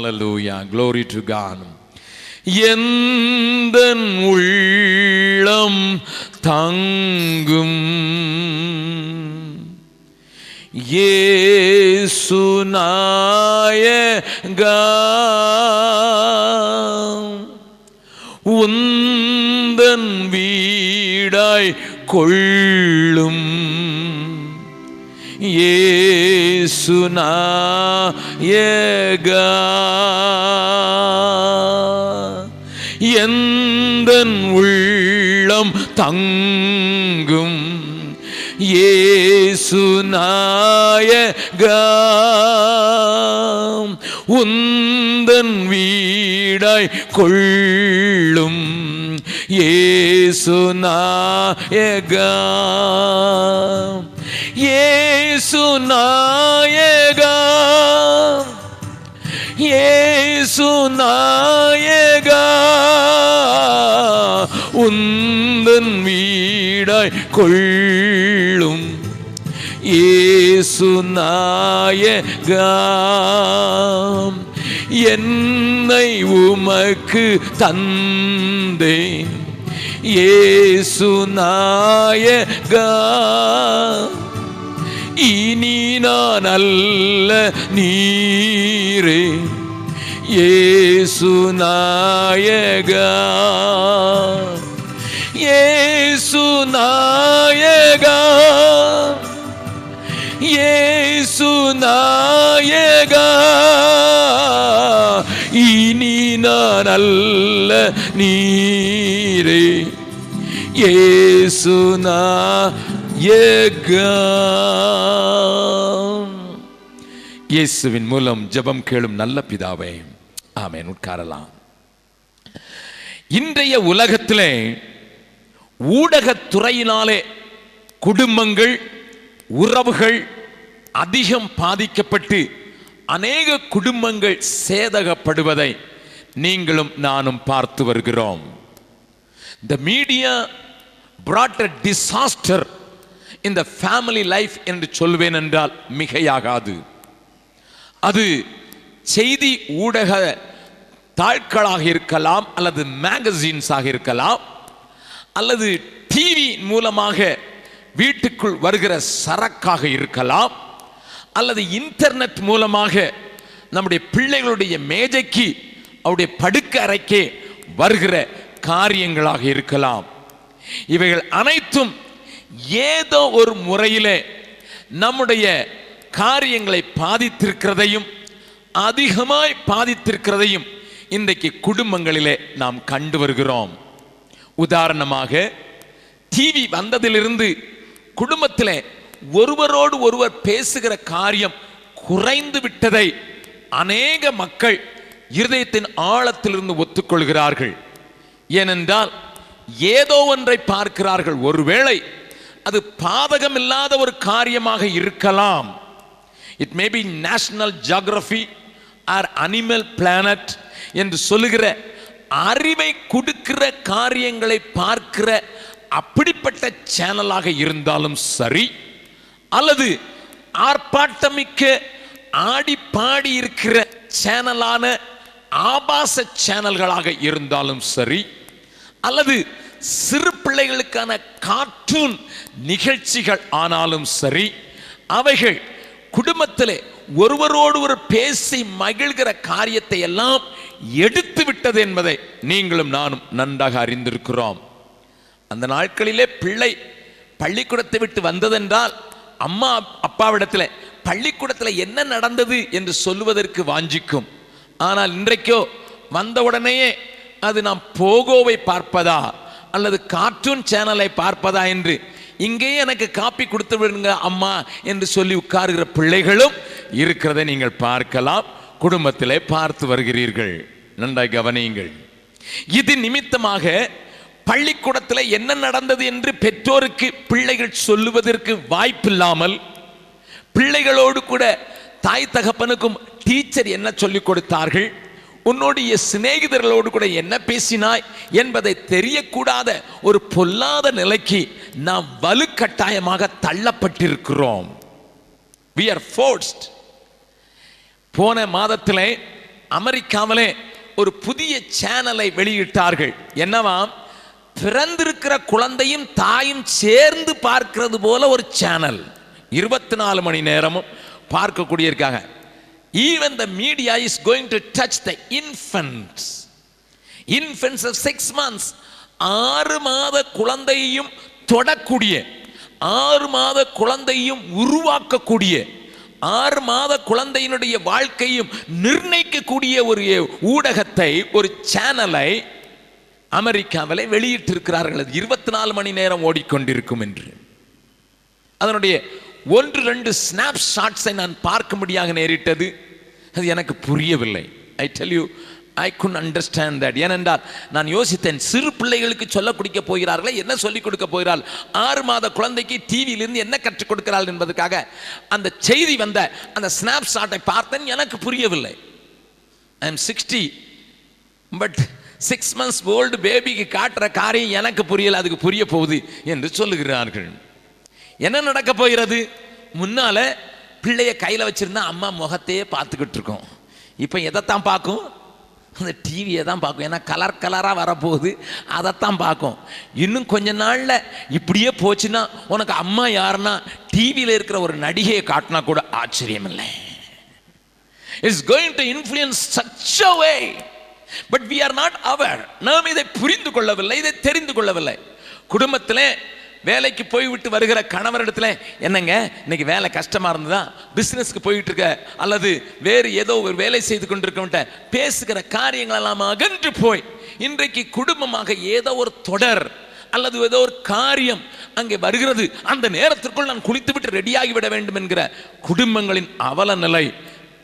Hallelujah. Glory to God எந்த உள்ளம் தங்கும்? ஏசுநாய உந்தன் வீடாய் கொள்ளும். ஏசுனா நாயகா எந்தன் உள்ளம் தங்கும் இயேசு உந்தன் வீடாய் கொள்ளும் இயேசு ஏசு இயேசு நாயகா. இயேசு நாயகா. உந்தன் வீடாய் கொள்ளும். ஏசு நாயகா. என்னை உமக்கு தந்தேன். இயேசு நாயகா இனி நான் அல்ல நீரே இயேசு நாயகா இயேசு நாயகா இயேசு நாயகா இனி நான் அல்ல நீரே இயேசு நாயகா இயேசுவின் மூலம் ஜெபம் கேளும் நல்ல பிதாவே ஆமேன் உட்காரலாம். இன்றைய உலகத்திலே ஊடகத்துறையினாலே குடும்பங்கள் உறவுகள் அதிகம் பாதிக்கப்பட்டு அநேக குடும்பங்கள் சேதகப்படுவதை நீங்களும் நானும் பார்த்து வருகிறோம். The media brought a disaster in the family life என்று சொல்வேன் என்றால் மிகையாகாது. அது செய்தி ஊடக தாட்களாக இருக்கலாம் அல்லது மேகசின்ஸாக இருக்கலாம் அல்லது டிவி மூலமாக வீட்டுக்குள் வருகிற சரக்காக இருக்கலாம் அல்லது இன்டர்நெட் மூலமாக நம்முடைய பிள்ளைகளுடைய மேஜைக்கு அவருடைய படுக்க அறைக்கே வருகிற காரியங்களாக இருக்கலாம். இவைகள் அனைத்தும் ஏதோ ஒரு முறையிலே நம்முடைய காரியங்களை பாதித்திருக்கிறதையும் அதிகமாய் பாதித்திருக்கிறதையும் இன்றைக்கு குடும்பங்களிலே நாம் கண்டு வருகிறோம். உதாரணமாக டிவி வந்ததிலிருந்து குடும்பத்தில் ஒருவரோடு ஒருவர் பேசுகிற காரியம் குறைந்து விட்டதை அநேக மக்கள் இருதயத்தின் ஆழத்திலிருந்து ஒத்துக்கொள்கிறார்கள். ஏனென்றால் ஏதோ ஒன்றை பார்க்கிறார்கள். ஒருவேளை அது பாதகம் இல்லாத ஒரு காரியமாக இருக்கலாம். It may be National Geographic or Animal Planet என்று சொல்லுகிற அறிவை கொடுக்கிற காரியங்களை பார்க்கிற அப்படிப்பட்ட சேனலாக இருந்தாலும் சரி அல்லது ஆர்ப்பாட்டமிக்க ஆடி பாடி இருக்கிற சேனலான ஆபாச சேனல்களாக இருந்தாலும் சரி அல்லது சிறு பிள்ளைகளுக்கான கார்ட்டூன் நிகழ்ச்சிகள் ஆனாலும் சரி அவைகள் குடும்பத்திலே ஒருவரோடு ஒரு பேசி மகிழ்கிற காரியத்தை எல்லாம் எடுத்து விட்டது என்பதை நீங்களும் நானும் நன்றாக அறிந்திருக்கிறோம். அந்த நாட்களிலே பிள்ளை பள்ளிக்கூடத்தை விட்டு வந்ததென்றால் அம்மா அப்பாவிடத்தில் பள்ளிக்கூடத்தில் என்ன நடந்தது என்று சொல்லுவதற்கு வாஞ்சிக்கும். ஆனால் இன்றைக்கோ வந்தவுடனேயே அது நாம் போகோவை பார்ப்பதா? அல்லது கார்ட்டூன் சேனலை பார்ப்பதா என்று? இங்கே எனக்கு காப்பி கொடுத்து விடுங்க அம்மா என்று சொல்லி உட்காருகிற பிள்ளைகளும் இருக்கிறதை நீங்கள் பார்க்கலாம். குடும்பத்திலே பார்த்து வருகிறீர்கள். நன்றாய் கவனியுங்கள். இது நிமித்தமாக பள்ளிக்கூடத்தில் என்ன நடந்தது என்று பெற்றோருக்கு பிள்ளைகள் சொல்லுவதற்கு வாய்ப்பில்லாமல் பிள்ளைகளோடு கூட தாய் தகப்பனுக்கும் டீச்சர் என்ன சொல்லிக் கொடுத்தார்கள்? உன்னுடைய சிநேகிதர்களோடு கூட என்ன பேசினாய் என்பதை தெரியக்கூடாத ஒரு பொல்லாத நிலைக்கு நாம் வலுக்கட்டாயமாக தள்ளப்பட்டிருக்கிறோம். வி ஆர் ஃபோர்ஸ்ட் போன மாதத்திலே அமெரிக்காவிலே ஒரு புதிய சேனலை வெளியிட்டார்கள். என்னவாம் பிறந்திருக்கிற குழந்தையும் தாயும் சேர்ந்து பார்க்கிறது போல ஒரு சேனல். இருபத்தி நாலு மணி நேரமும் பார்க்கக்கூடிய இருக்காங்க even the media is going to touch the infants infants six months ஆறு மாத குழந்தையையும் தொடக்கூடிய ஆறு மாத குழந்தையும் உருவாக்கக்கூடிய ஆறு மாத குழந்தையினுடைய வாழ்க்கையும் நிர்ணயிக்கக்கூடிய ஒரு ஊடகத்தை ஒரு சேனலை அமெரிக்காவிலே வெளியிட்டிருக்கிறார்கள். அது இருபத்தி நாலு மணி நேரம் ஓடிக்கொண்டிருக்கும் என்று. அதனுடைய ஒன்று ரெண்டு ஸ்னாப் ஷாட்ஸை நான் பார்க்கும்படியாக நேரிட்டது. அது எனக்கு புரியவில்லை. ஐ tell you I Kuhar understand that ஏனென்றால் நான் யோசித்தேன் சிறு பிள்ளைகளுக்கு சொல்ல கொடுக்க போகிறார்களே என்ன சொல்லிக் கொடுக்க போகிறாள்? ஆறு மாத குழந்தைக்கு டிவியிலிருந்து என்ன கற்றுக் கொடுக்கிறாள் என்பதற்காக அந்த செய்தி வந்த அந்த ஸ்னாப் ஷாட்டை பார்த்தேன் எனக்கு புரியவில்லை. I am sixty but six months old பேபிக்கு காட்டுற காரியம் எனக்கு புரியல அதுக்கு புரிய போகுது என்று சொல்லுகிறார்கள். என்ன நடக்க போகிறது? முன்னால பிள்ளைய கையில் வச்சிருந்தா அம்மா முகத்தையே பார்த்துக்கிட்டு இருக்கோம். இப்போ எதைத்தான் பார்க்கும்? அந்த டிவியை தான் பார்க்கும். ஏன்னா கலர் கலராக வரப்போகுது. அதைத்தான் பார்க்கும். இன்னும் கொஞ்ச நாளில் இப்படியே போச்சுன்னா உனக்கு அம்மா யாருன்னா டிவியில் இருக்கிற ஒரு நடிகையை காட்டினா கூட ஆச்சரியம் இல்லை. It's going to influence such a way but we are not our நாம் இதை புரிந்து கொள்ளவில்லை இதை தெரிந்து கொள்ளவில்லை. குடும்பத்தில் வேலைக்கு போய்விட்டு வருகிற கணவரிடத்துல என்னங்க இன்னைக்கு வேலை கஷ்டமாக இருந்ததா? பிஸ்னஸ்க்கு போயிட்டு இருக்க அல்லது வேறு ஏதோ ஒரு வேலை செய்து கொண்டிருக்கவன்ட்ட பேசுகிற காரியங்களெல்லாம் அகன்று போய் இன்றைக்கு குடும்பமாக ஏதோ ஒரு தொடர் அல்லது ஏதோ ஒரு காரியம் அங்கே வருகிறது. அந்த நேரத்திற்குள் நான் குளித்து விட்டு ரெடியாகி விட வேண்டும் என்கிற குடும்பங்களின் அவல நிலை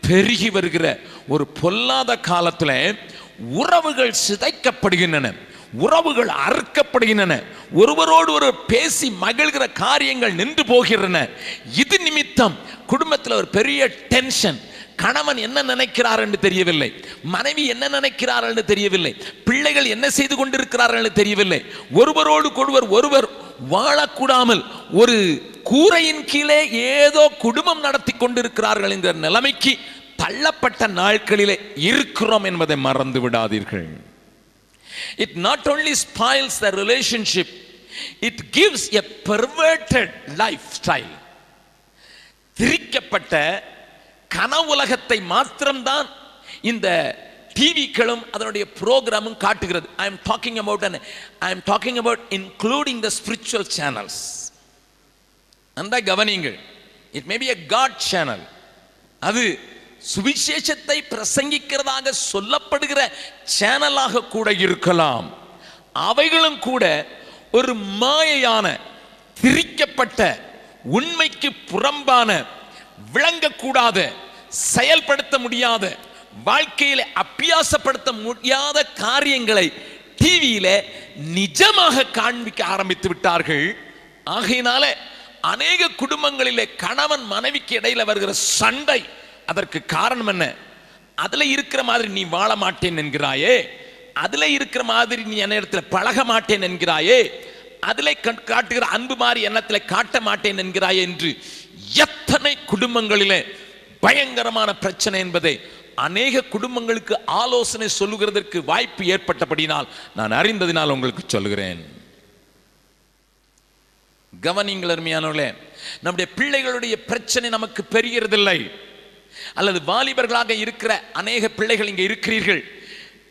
பெருகி வருகிற ஒரு பொல்லாத காலத்தில் உறவுகள் சிதைக்கப்படுகின்றன. உறவுகள் அறுக்கப்படுகின்றன. ஒருவரோடு ஒரு பேசி மகிழ்கிற காரியங்கள் நின்று போகின்றன. இது நிமித்தம் குடும்பத்தில் ஒரு பெரிய டென்ஷன் கணவன் என்ன நினைக்கிறார் என்று தெரியவில்லை. மனைவி என்ன நினைக்கிறார் என்று தெரியவில்லை. பிள்ளைகள் என்ன செய்து கொண்டிருக்கிறார்கள் என்று தெரியவில்லை. ஒருவரோடு கொடுவர் ஒருவர் வாழக்கூடாமல் ஒரு கூரையின் கீழே ஏதோ குடும்பம் நடத்தி கொண்டிருக்கிறார்கள் என்கிற நிலைமைக்கு தள்ளப்பட்ட நாட்களிலே இருக்கிறோம் என்பதை மறந்து விடாதீர்கள். It not only spoils the relationship it gives a perverted lifestyle. திரிக்கப்பட்ட கனவுலகத்தை மாத்திரம்தான் இந்த டிவிக்களும் அதனுடைய ப்ரோக்ராமும் காட்டுகிறது. I am talking about I am talking about including the spiritual channels அந்த கவனிங்கள் it may be a God channel அது சுவிசேஷத்தை பிரசங்கிக்கிறதாக சொல்லப்படுகிற சேனலாக கூட இருக்கலாம். அவைகளும் கூட ஒரு மாயையான திரிக்கப்பட்ட உண்மைக்கு புறம்பான விளங்கக்கூடாத செயல்படுத்த முடியாத வாழ்க்கையில் அப்பியாசப்படுத்த முடியாத காரியங்களை டிவியில நிஜமாக காண்பிக்க ஆரம்பித்து விட்டார்கள். ஆகையினால அநேக குடும்பங்களிலே கணவன் மனைவிக்கு இடையில வருகிற சண்டை அதற்கு காரணம் என்ன? அதுல இருக்கிற மாதிரி நீ வாழ மாட்டேன் என்கிறாயே அதுல இருக்கிற மாதிரி நீ என்ன இடத்துல பழக மாட்டேன் என்கிறாயே அதிலே கண்- காட்டுகிற அன்பு மாதிரி எண்ணத்துல காட்ட மாட்டேன் என்கிறாயே என்று எத்தனை குடும்பங்களிலே பயங்கரமான பிரச்சனை என்பதை அநேக குடும்பங்களுக்கு ஆலோசனை சொல்லுகிறதற்கு வாய்ப்பு ஏற்பட்டபடினால் நான் அறிந்ததினால் உங்களுக்கு சொல்லுகிறேன். கவனிங்கள் அருமையானவர்களே நம்முடைய பிள்ளைகளுடைய பிரச்சனை நமக்கு பெரியதில்லை அல்லது வாலிபர்களாக இருக்கிற அநேக பிள்ளைகள் இங்கே இருக்கிறீர்கள்.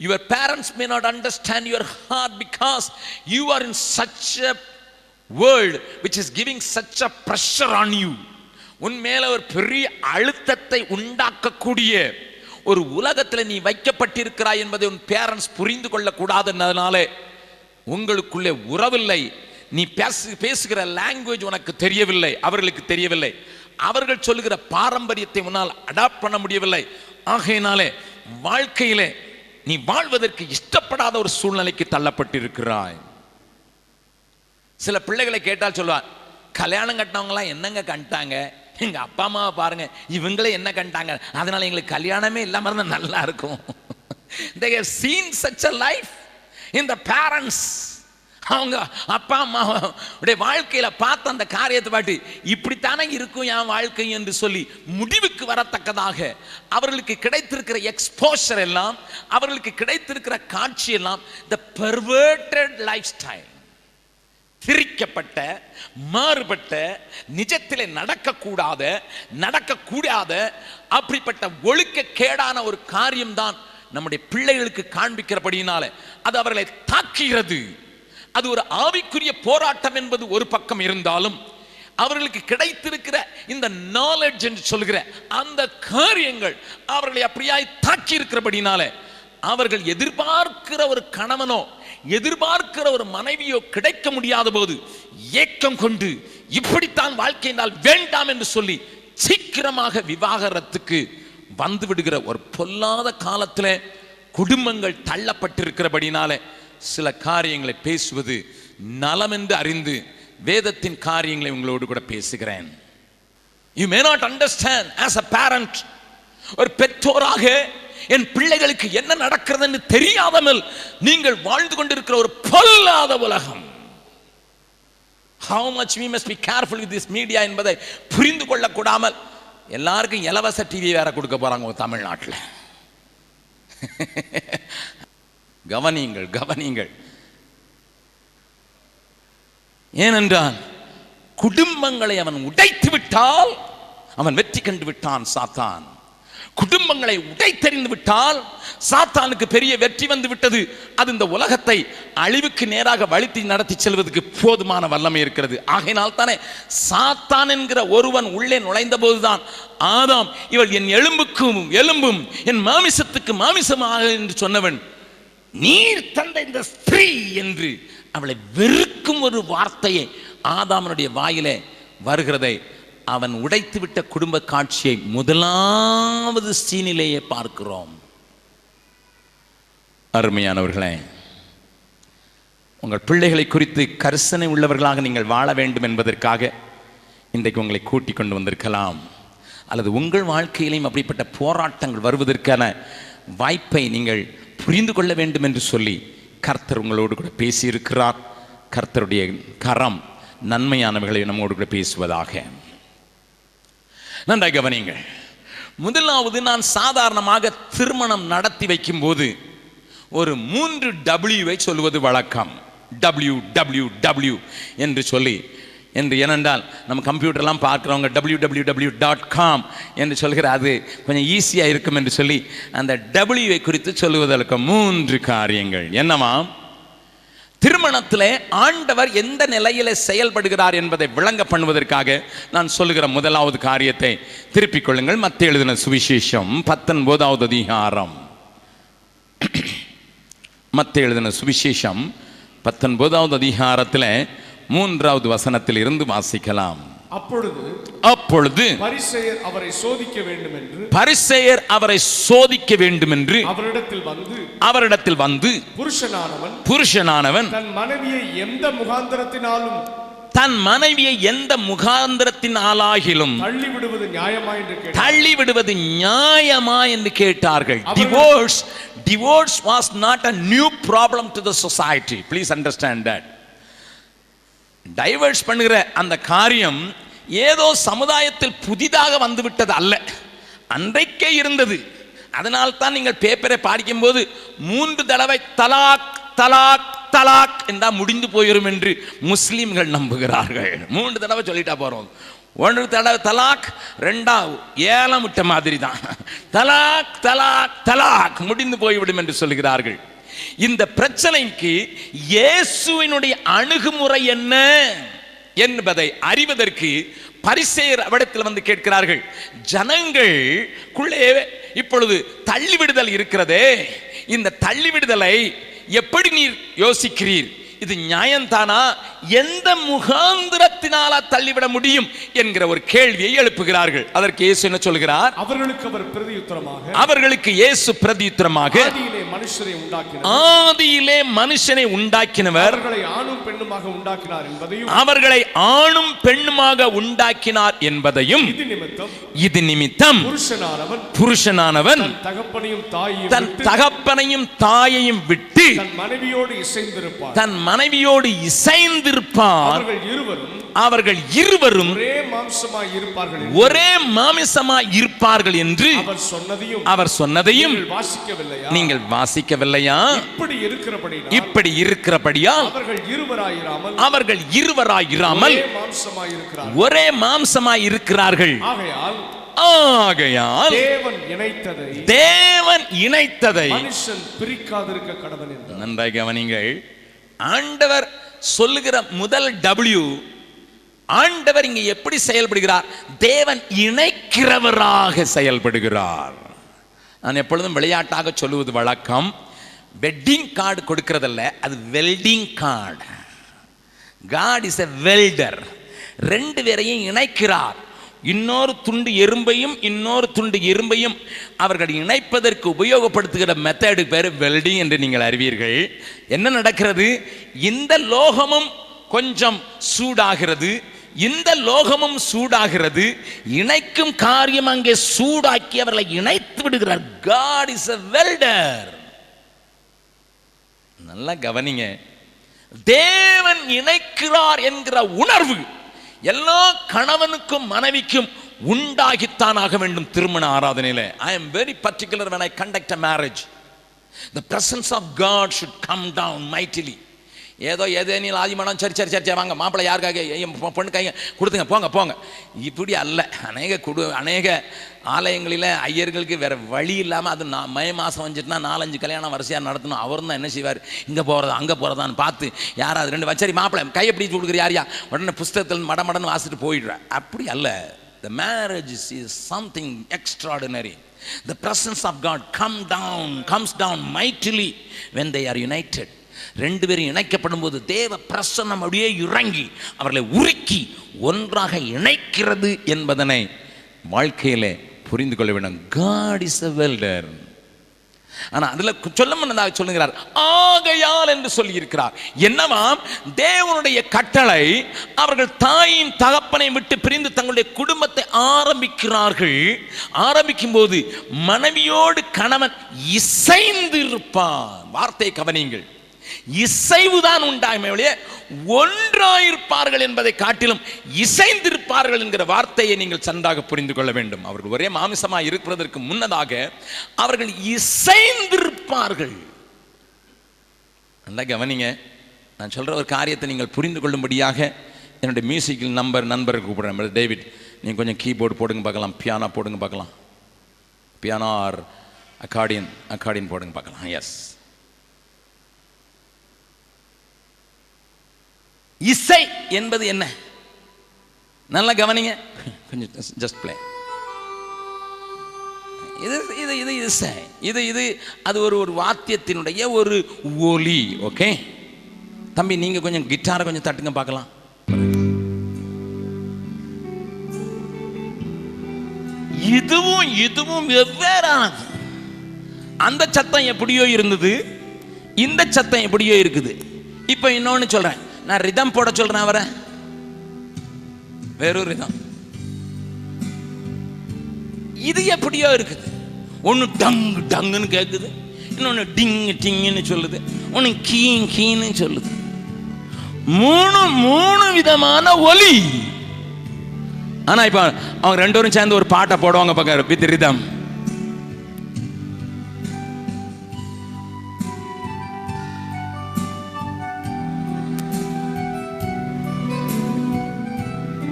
Your parents may not understand your heart because you are in such a world which is giving such a pressure on you உன் மேலே ஒரு பெரிய அழுத்தத்தை உண்டாக்கக்கூடிய ஒரு உலகத்தில் நீ வைக்கப்பட்டிருக்கிறாய் என்பதை உன் பேரண்ட்ஸ் புரிந்து கொள்ளக்கூடாதுன்றதுனாலே உங்களுக்குள்ளே உறவில்லை. நீ பேசு பேசுகிற லாங்குவேஜ் உனக்கு தெரியவில்லை அவர்களுக்கு தெரியவில்லை. அவர்கள் சொல்லுகிற பாரம்பரியத்தை உன்னால் அடாப்ட் பண்ண முடியவில்லை. ஆகையினாலே வாழ்க்கையிலே நீ வாழ்வதற்கு இஷ்டப்படாத ஒரு சூழ்நிலைக்கு தள்ளப்பட்டிருக்கிறாய். சில பிள்ளைகளை கேட்டால் சொல்லுவார் கல்யாணம் கட்டினவங்களாம் என்னங்க கண்டாங்க? எங்கள் அப்பா அம்மாவை பாருங்க இவங்களே என்ன கண்டாங்க? அதனால எங்களுக்கு கல்யாணமே இல்லாமல் இருந்தால் நல்லா இருக்கும். They have seen such a life in the parents. அவங்க அப்பா அம்மா உடைய வாழ்க்கையில் பார்த்த அந்த காரியத்தை பாட்டு இப்படித்தானே இருக்கும் என் வாழ்க்கை என்று சொல்லி முடிவுக்கு வரத்தக்கதாக அவர்களுக்கு கிடைத்திருக்கிற எக்ஸ்போஷர் எல்லாம் அவர்களுக்கு கிடைத்திருக்கிற காட்சி எல்லாம் த பெர்வர்டட் லைஃப் ஸ்டைல் திரிக்கப்பட்ட மாறுபட்ட நிஜத்தில் நடக்கக்கூடாத நடக்கக்கூடாத அப்படிப்பட்ட ஒழுக்க கேடான ஒரு காரியம்தான் நம்முடைய பிள்ளைகளுக்கு காண்பிக்கிறபடியினால அது அவர்களை தாக்குகிறது. அது ஒரு ஆவிக்குரிய போராட்டம் என்பது ஒரு பக்கம் இருந்தாலும் அவர்களுக்கு கிடைத்திருக்கிற இந்த நாலெட்ஜ் என்று சொல்கிற அந்த காரியங்கள் அவர்களை அப்படியாய் தாக்கி இருக்கிறபடினால அவர்கள் எதிர்பார்க்கிற ஒரு கணவனோ எதிர்பார்க்கிற ஒரு மனைவியோ கிடைக்க முடியாத போது ஏக்கம் கொண்டு இப்படித்தான் வாழ்க்கை என்றால் வேண்டாம் என்று சொல்லி சீக்கிரமாக விவாகரத்துக்கு வந்து விடுகிற ஒரு பொல்லாத காலத்தில் குடும்பங்கள் தள்ளப்பட்டிருக்கிறபடினால சில காரியங்களை பேசுவது நலம் என்று அறிந்து வேதத்தின் காரியங்களை உங்களோடு கூட பேசுகிறேன். You may not understand as a parent ஒரு பெற்றோராக என் பிள்ளைகளுக்கு என்ன நடக்கிறதுன்னு தெரியாதமல் நீங்கள் வாழ்ந்து கொண்டிருக்கிற ஒரு பொல்லாத உலகம். How much we must be careful with this media என்பதை புரிந்து கொள்ளக்கூடாமல் எல்லாருக்கும் இலவச டிவி வேற கொடுக்க போறாங்க தமிழ்நாட்டில். கவனியுங்கள் கவனியுங்கள். ஏனென்றால் குடும்பங்களை அவன் உடைத்து விட்டால் அவன் வெற்றி கண்டு விட்டான் சாத்தான். குடும்பங்களை உடைத்தெறிந்து விட்டால் சாத்தானுக்கு பெரிய வெற்றி வந்து விட்டது. அது இந்த உலகத்தை அழிவுக்கு நேராக வழித்தி நடத்தி செல்வதற்கு போதுமான வல்லமை இருக்கிறது. ஆகையினால் தானே சாத்தான் என்கிற ஒருவன் உள்ளே நுழைந்த போதுதான் ஆதாம் இவள் என் எலும்புக்கும் எலும்பும் என் மாமிசத்துக்கு மாமிசமாக என்று சொன்னவன் நீர் தந்த இந்த ஸ்திரீ என்று அவளை வெறுக்கும் ஒரு வார்த்தையை ஆதாமனுடைய வாயிலே வருகிறதை அவன் உடைத்துவிட்ட குடும்ப காட்சியை முதலாவது சீனிலேயே பார்க்கிறோம். அருமையானவர்களே உங்கள் பிள்ளைகளை குறித்து கரிசனை உள்ளவர்களாக நீங்கள் வாழ வேண்டும் என்பதற்காக இன்றைக்கு உங்களை கூட்டிக் கொண்டு வந்திருக்கலாம். அல்லது உங்கள் வாழ்க்கையிலையும் அப்படிப்பட்ட போராட்டங்கள் வருவதற்கான வாய்ப்பை நீங்கள் புரிந்து கொள்ள வேண்டும் என்று சொல்லி கர்த்தர் உங்களோடு கூட பேசியிருக்கிறார். கர்த்தருடைய கரம் நன்மையானவைகளை நம்மோடு கூட பேசுவதாக. நன்றாக கவனிங்கள் முதலாவது நான் சாதாரணமாக திருமணம் நடத்தி வைக்கும்போது ஒரு மூன்று டபிள்யூவை சொல்வது வழக்கம். டபிள்யூ டபிள்யூ டபிள்யூ என்று சொல்லி என்று ஏனென்றால் நம்ம கம்ப்யூட்டர்லாம் பார்க்குறவங்க W W W dot com என்று சொல்கிற அது கொஞ்சம் ஈஸியாக இருக்கும் என்று சொல்லி அந்த டபிள்யூவை குறித்து சொல்லுவதற்கு மூன்று காரியங்கள். என்னவா திருமணத்தில் ஆண்டவர் எந்த நிலையில் செயல்படுகிறார் என்பதை விளங்க பண்ணுவதற்காக நான் சொல்லுகிற முதலாவது காரியத்தை திருப்பிக் கொள்ளுங்கள். மத்திய எழுதின சுவிசேஷம் பத்தொன்பதாவது அதிகாரம். மத்த எழுதின சுவிசேஷம் பத்தொன்பதாவது அதிகாரத்தில் மூன்றாவது வசனத்தில் இருந்து வாசிக்கலாம். அப்பொழுது அப்பொழுது பரிசேயர் அவரை சோதிக்க வேண்டும் என்று பரிசேயர் அவரை சோதிக்க வேண்டும் என்று அவரிடத்தில் வந்து அவரிடத்தில் வந்து புருஷனானவன் புருஷனானவன் தன் மனைவியை எந்த முகாந்திரத்தினாலும் தன் மனைவியை எந்த முகாந்திரத்தின் ஆளாகிலும் தள்ளி விடுவது நியாயமா என்று தள்ளி விடுவது நியாயமா என்று கேட்டார்கள். Divorce divorce was not a new problem to the society please understand that divorce பண்ணுகிற அந்த காரியம் ஏதோ சமுதாயத்தில் புதிதாக வந்துவிட்டது அல்ல. அன்றைக்கே இருந்தது. அதனால் தான் நீங்கள் பேப்பரை படிக்கும்போது மூன்று தடவை தலாக் தலாக் தலாக் என்றால் முடிந்து போயிடும் என்று முஸ்லீம்கள் நம்புகிறார்கள். மூன்று தடவை சொல்லிட்டா போகிறோம் ஒன்று தடவை தலாக் ரெண்டாவது ஏலம் விட்ட மாதிரி தான் தலாக் தலாக் தலாக் முடிந்து போய்விடும் என்று சொல்கிறார்கள். இந்த பிரச்சனைக்கு இயேசுவினுடைய அணுகுமுறை என்ன என்பதை அறிவதற்கு பரிசேயர் அவடத்தில் வந்து கேட்கிறார்கள். ஜனங்களுக்குள்ளே இப்பொழுது தள்ளிவிடுதல் இருக்கிறதே. இந்த தள்ளிவிடுதலை எப்படி நீர் யோசிக்கிறீர்? இது நியாயம்தானா? எந்த முகாந்திரத்தினால தள்ளிவிட முடியும் என்கிற ஒரு கேள்வியை எழுப்புகிறார்கள். அதற்கு இயேசு என்ன சொல்கிறார்? அவர்களுக்கு அவர் பிரதியுத்தரமாக அவர்களுக்கு இயேசு பிரதியுத்தரமாக ஆதியிலே மனுஷனை உண்டாக்கினவர். அவர்களை ஆணும் பெண்ணுமாக உண்டாக்கினார் என்பதையும் அவர்களை ஆணும் பெண்ணுமாக உண்டாக்கினார் என்பதையும் இது நிமித்தம் புருஷனானவன் புருஷனானவன் தகப்பனையும் தாயையும் தன் தகப்பனையும் தாயையும் விட்டு தன் மனைவியோடு இசைந்திருப்பார். தன் மனைவியோடு இசைந்திருப்பார். அவர்கள் இருவரும் ஒரே மாம்சமாய் இருப்பார்கள் என்று அவர் சொன்னதையும் அவர் சொன்னதையும் நீங்கள் வாசிக்கவில்லையா? நீங்கள் வாசிக்கவில்லையா? இப்படி இருக்கிறபடி இப்படி இருக்கிறபடியால் அவர்கள் இருவராயிராமல் அவர்கள் இருவராயிராமல் ஒரே மாம்சமாய் இருக்கிறார்கள். ஆகையால் ஆகையால் தேவன் இணைத்ததை தேவன் இணைத்ததை மனுஷன் பிரிக்காதிருக்க கடவன் நன்றாய் கவனிங்கள். ஆண்டவர் சொல்லுகிற முதல் டபிள்யூ ஆண்டவர் இங்கே எப்படி செயல்படுகிறார்? தேவன் இணைக்கிறவராக செயல்படுகிறார். நான் எப்பொழுதும் விளையாட்டாக சொல்லுவது வழக்கம். வெட்டிங் கார்டு கொடுக்கறதல்ல அது welding card God is a welder ரெண்டு பேரையும் இணைக்கிறார். இன்னொரு துண்டு எறும்பையும் இன்னொரு துண்டு எறும்பையும் அவர்கள் இணைப்பதற்கு உபயோகப்படுத்துகிற மெத்தடு பேர் வெல்டிங் என்று நீங்கள் அறிவீர்கள். என்ன நடக்கிறது? இந்த லோகமும் கொஞ்சம் சூடாகிறது. இந்த லோகமும் சூடாகிறது. இணைக்கும் காரியம் அங்கே சூடாக்கி அவர்களை இணைத்து விடுகிறார். காட் இஸ் எ வெல்டர் நல்லா கவனிங்க. தேவன் இணைக்கிறார் என்கிற உணர்வு எல்லா கணவனுக்கும் மனைவிக்கும் உண்டாகித்தான் ஆக வேண்டும் திருமண ஆராதனையில் I am very particular when I conduct a marriage the presence of God should come down mightily ஏதோ ஏதேனில் நீ சரி சரி சரி சரி வாங்க மாப்பிள்ளை யாருக்காக? என் பொண்ணு கைங்க கொடுத்துங்க போங்க போங்க. இப்படி அல்ல. அநேக குடு அநேக ஆலயங்களில் ஐயர்களுக்கு வேற வழி இல்லாமல் அது நான் மே மாதம் வந்துட்டுனா நாலஞ்சு கல்யாணம் வரிசையாக நடத்தணும். அவரும் தான் என்ன செய்வார்? இங்கே போகிறதா அங்கே போகிறதான்னு பார்த்து யாராவது ரெண்டு வச்சரி மாப்பிள்ளை கையை பிடிச்சி கொடுக்குற யாரையா உடனே புஸ்தகத்தில் மட மடன்னு வாசிட்டு போயிடுறேன் அப்படி அல்ல. The marriage is something extraordinary the presence of God come down comes down mightily when they are united ரெண்டு பேரும் இணைக்கப்படும் போது தேவ பிரசன்னம் அப்படியே இறங்கி அவர்களை உருக்கி ஒன்றாக இணைக்கிறது என்பதனை வாழ்க்கையில் புரிந்து கொள்ள வேண்டும். காட் இஸ் அ வெல்டர் ஆனா அதுல சொல்ல முன்னதாக சொல்லுகிறார் ஆகையால் என்று சொல்லியிருக்கிறார். என்னவாம் தேவனுடைய கட்டளை அவர்கள் தாயின் தகப்பனை விட்டு பிரிந்து தங்களுடைய குடும்பத்தை ஆரம்பிக்கிறார்கள். ஆரம்பிக்கும் போது மனைவியோடு கணவன் இசைந்து இருப்பான் வார்த்தை கவனியுங்கள். இசைவுதான் உண்டாய்மை ஒழிய ஒன்றாயிருப்பார்கள் என்பதை காட்டிலும் இசைந்திருப்பார்கள் என்கிற வார்த்தையை நீங்கள் சந்தாக புரிந்து கொள்ள வேண்டும். அவர்கள் ஒரே மாமிசமாக இருப்பதற்கு முன்னதாக அவர்கள் இசைந்திருப்பார்கள். நல்லா கவனிங்க. நான் சொல்ற ஒரு காரியத்தை நீங்கள் புரிந்து கொள்ளும்படியாக என்னுடைய மியூசிக்கில் நம்பர் நண்பர் கூப்பிடுறேன். டேவிட் நீங்கள் கொஞ்சம் கீபோர்டு போடுங்க பார்க்கலாம். பியானா போடுங்க பார்க்கலாம். பியானா ஆர் அக்கார்டியன் அக்கார்டியன் போடுங்க பார்க்கலாம். எஸ் இசை என்பது என்ன? நல்லா கவனிங்க. கொஞ்சம் ஜஸ்ட் ப்ளே இது இது இது இசை. இது இது அது ஒரு ஒரு வாத்தியத்தினுடைய ஒரு ஒலி ஓகே தம்பி நீங்க கொஞ்சம் கிட்டாரை கொஞ்சம் தட்டுங்க பார்க்கலாம். இதுவும் இதுவும் வெவ்வேறானது. அந்த சத்தம் எப்படியோ இருந்தது. இந்த சத்தம் எப்படியோ இருக்குது. இப்போ இன்னொன்னு சொல்றேன். நான் ரிதம் போட சொல்றேன் அவரை. வேறொரு ரிதம் இது எப்படியோ இருக்குது. ஒன்று டங் டங்குன்னு கேட்குது இன்னொன்று டிங் டிங்குன்னு சொல்லுது. ஒன்று கீங் கீன்னு சொல்லுது. மூணு மூணு விதமான ஒலி. ஆனால் இப்போ அவங்க ரெண்டு பேரும் சேர்ந்து ஒரு பாட்டை போடுவாங்க பக்கம் வித் ரிதம்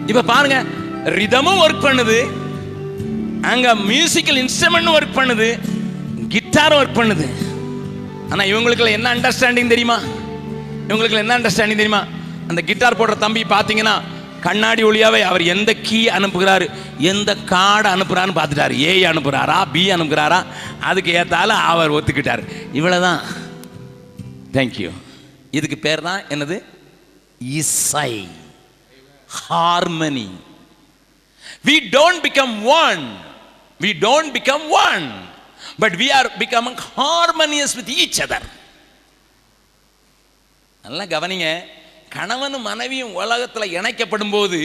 இப்ப பாருங்க ரிதமும் ஒர்க் பண்ணுது. அங்க மியூசிக்கல் இன்ஸ்ட்ருமெண்ட் ஒர்க் பண்ணுது. கிட்டாரும் ஒர்க் பண்ணுது. ஆனா இவங்களுக்கு என்ன அண்டர்ஸ்டாண்டிங் தெரியுமா? இவங்களுக்கு என்ன அண்டர்ஸ்டாண்டிங் தெரியுமா? அந்த கிட்டார் போடுற தம்பி பார்த்தீங்கன்னா கண்ணாடி ஒளியாவே அவர் எந்த கீ அனுப்புகிறாரு? எந்த கார்டு அனுப்புறான்னு பார்த்துட்டாரு. ஏ அனுப்புறாரா? பி அனுப்புகிறாரா? அதுக்கு ஏத்தால அவர் ஒத்துக்கிட்டார். இவ்வளவுதான். தேங்க்யூ இதுக்கு பேர் தான் என்னது? இசை. Harmony. We don't become one. We don't become one. But we are becoming harmonious with each other. நல்லா கவனிங்க கணவனும் மனைவியும் உலகத்தில் இணைக்கப்படும் போது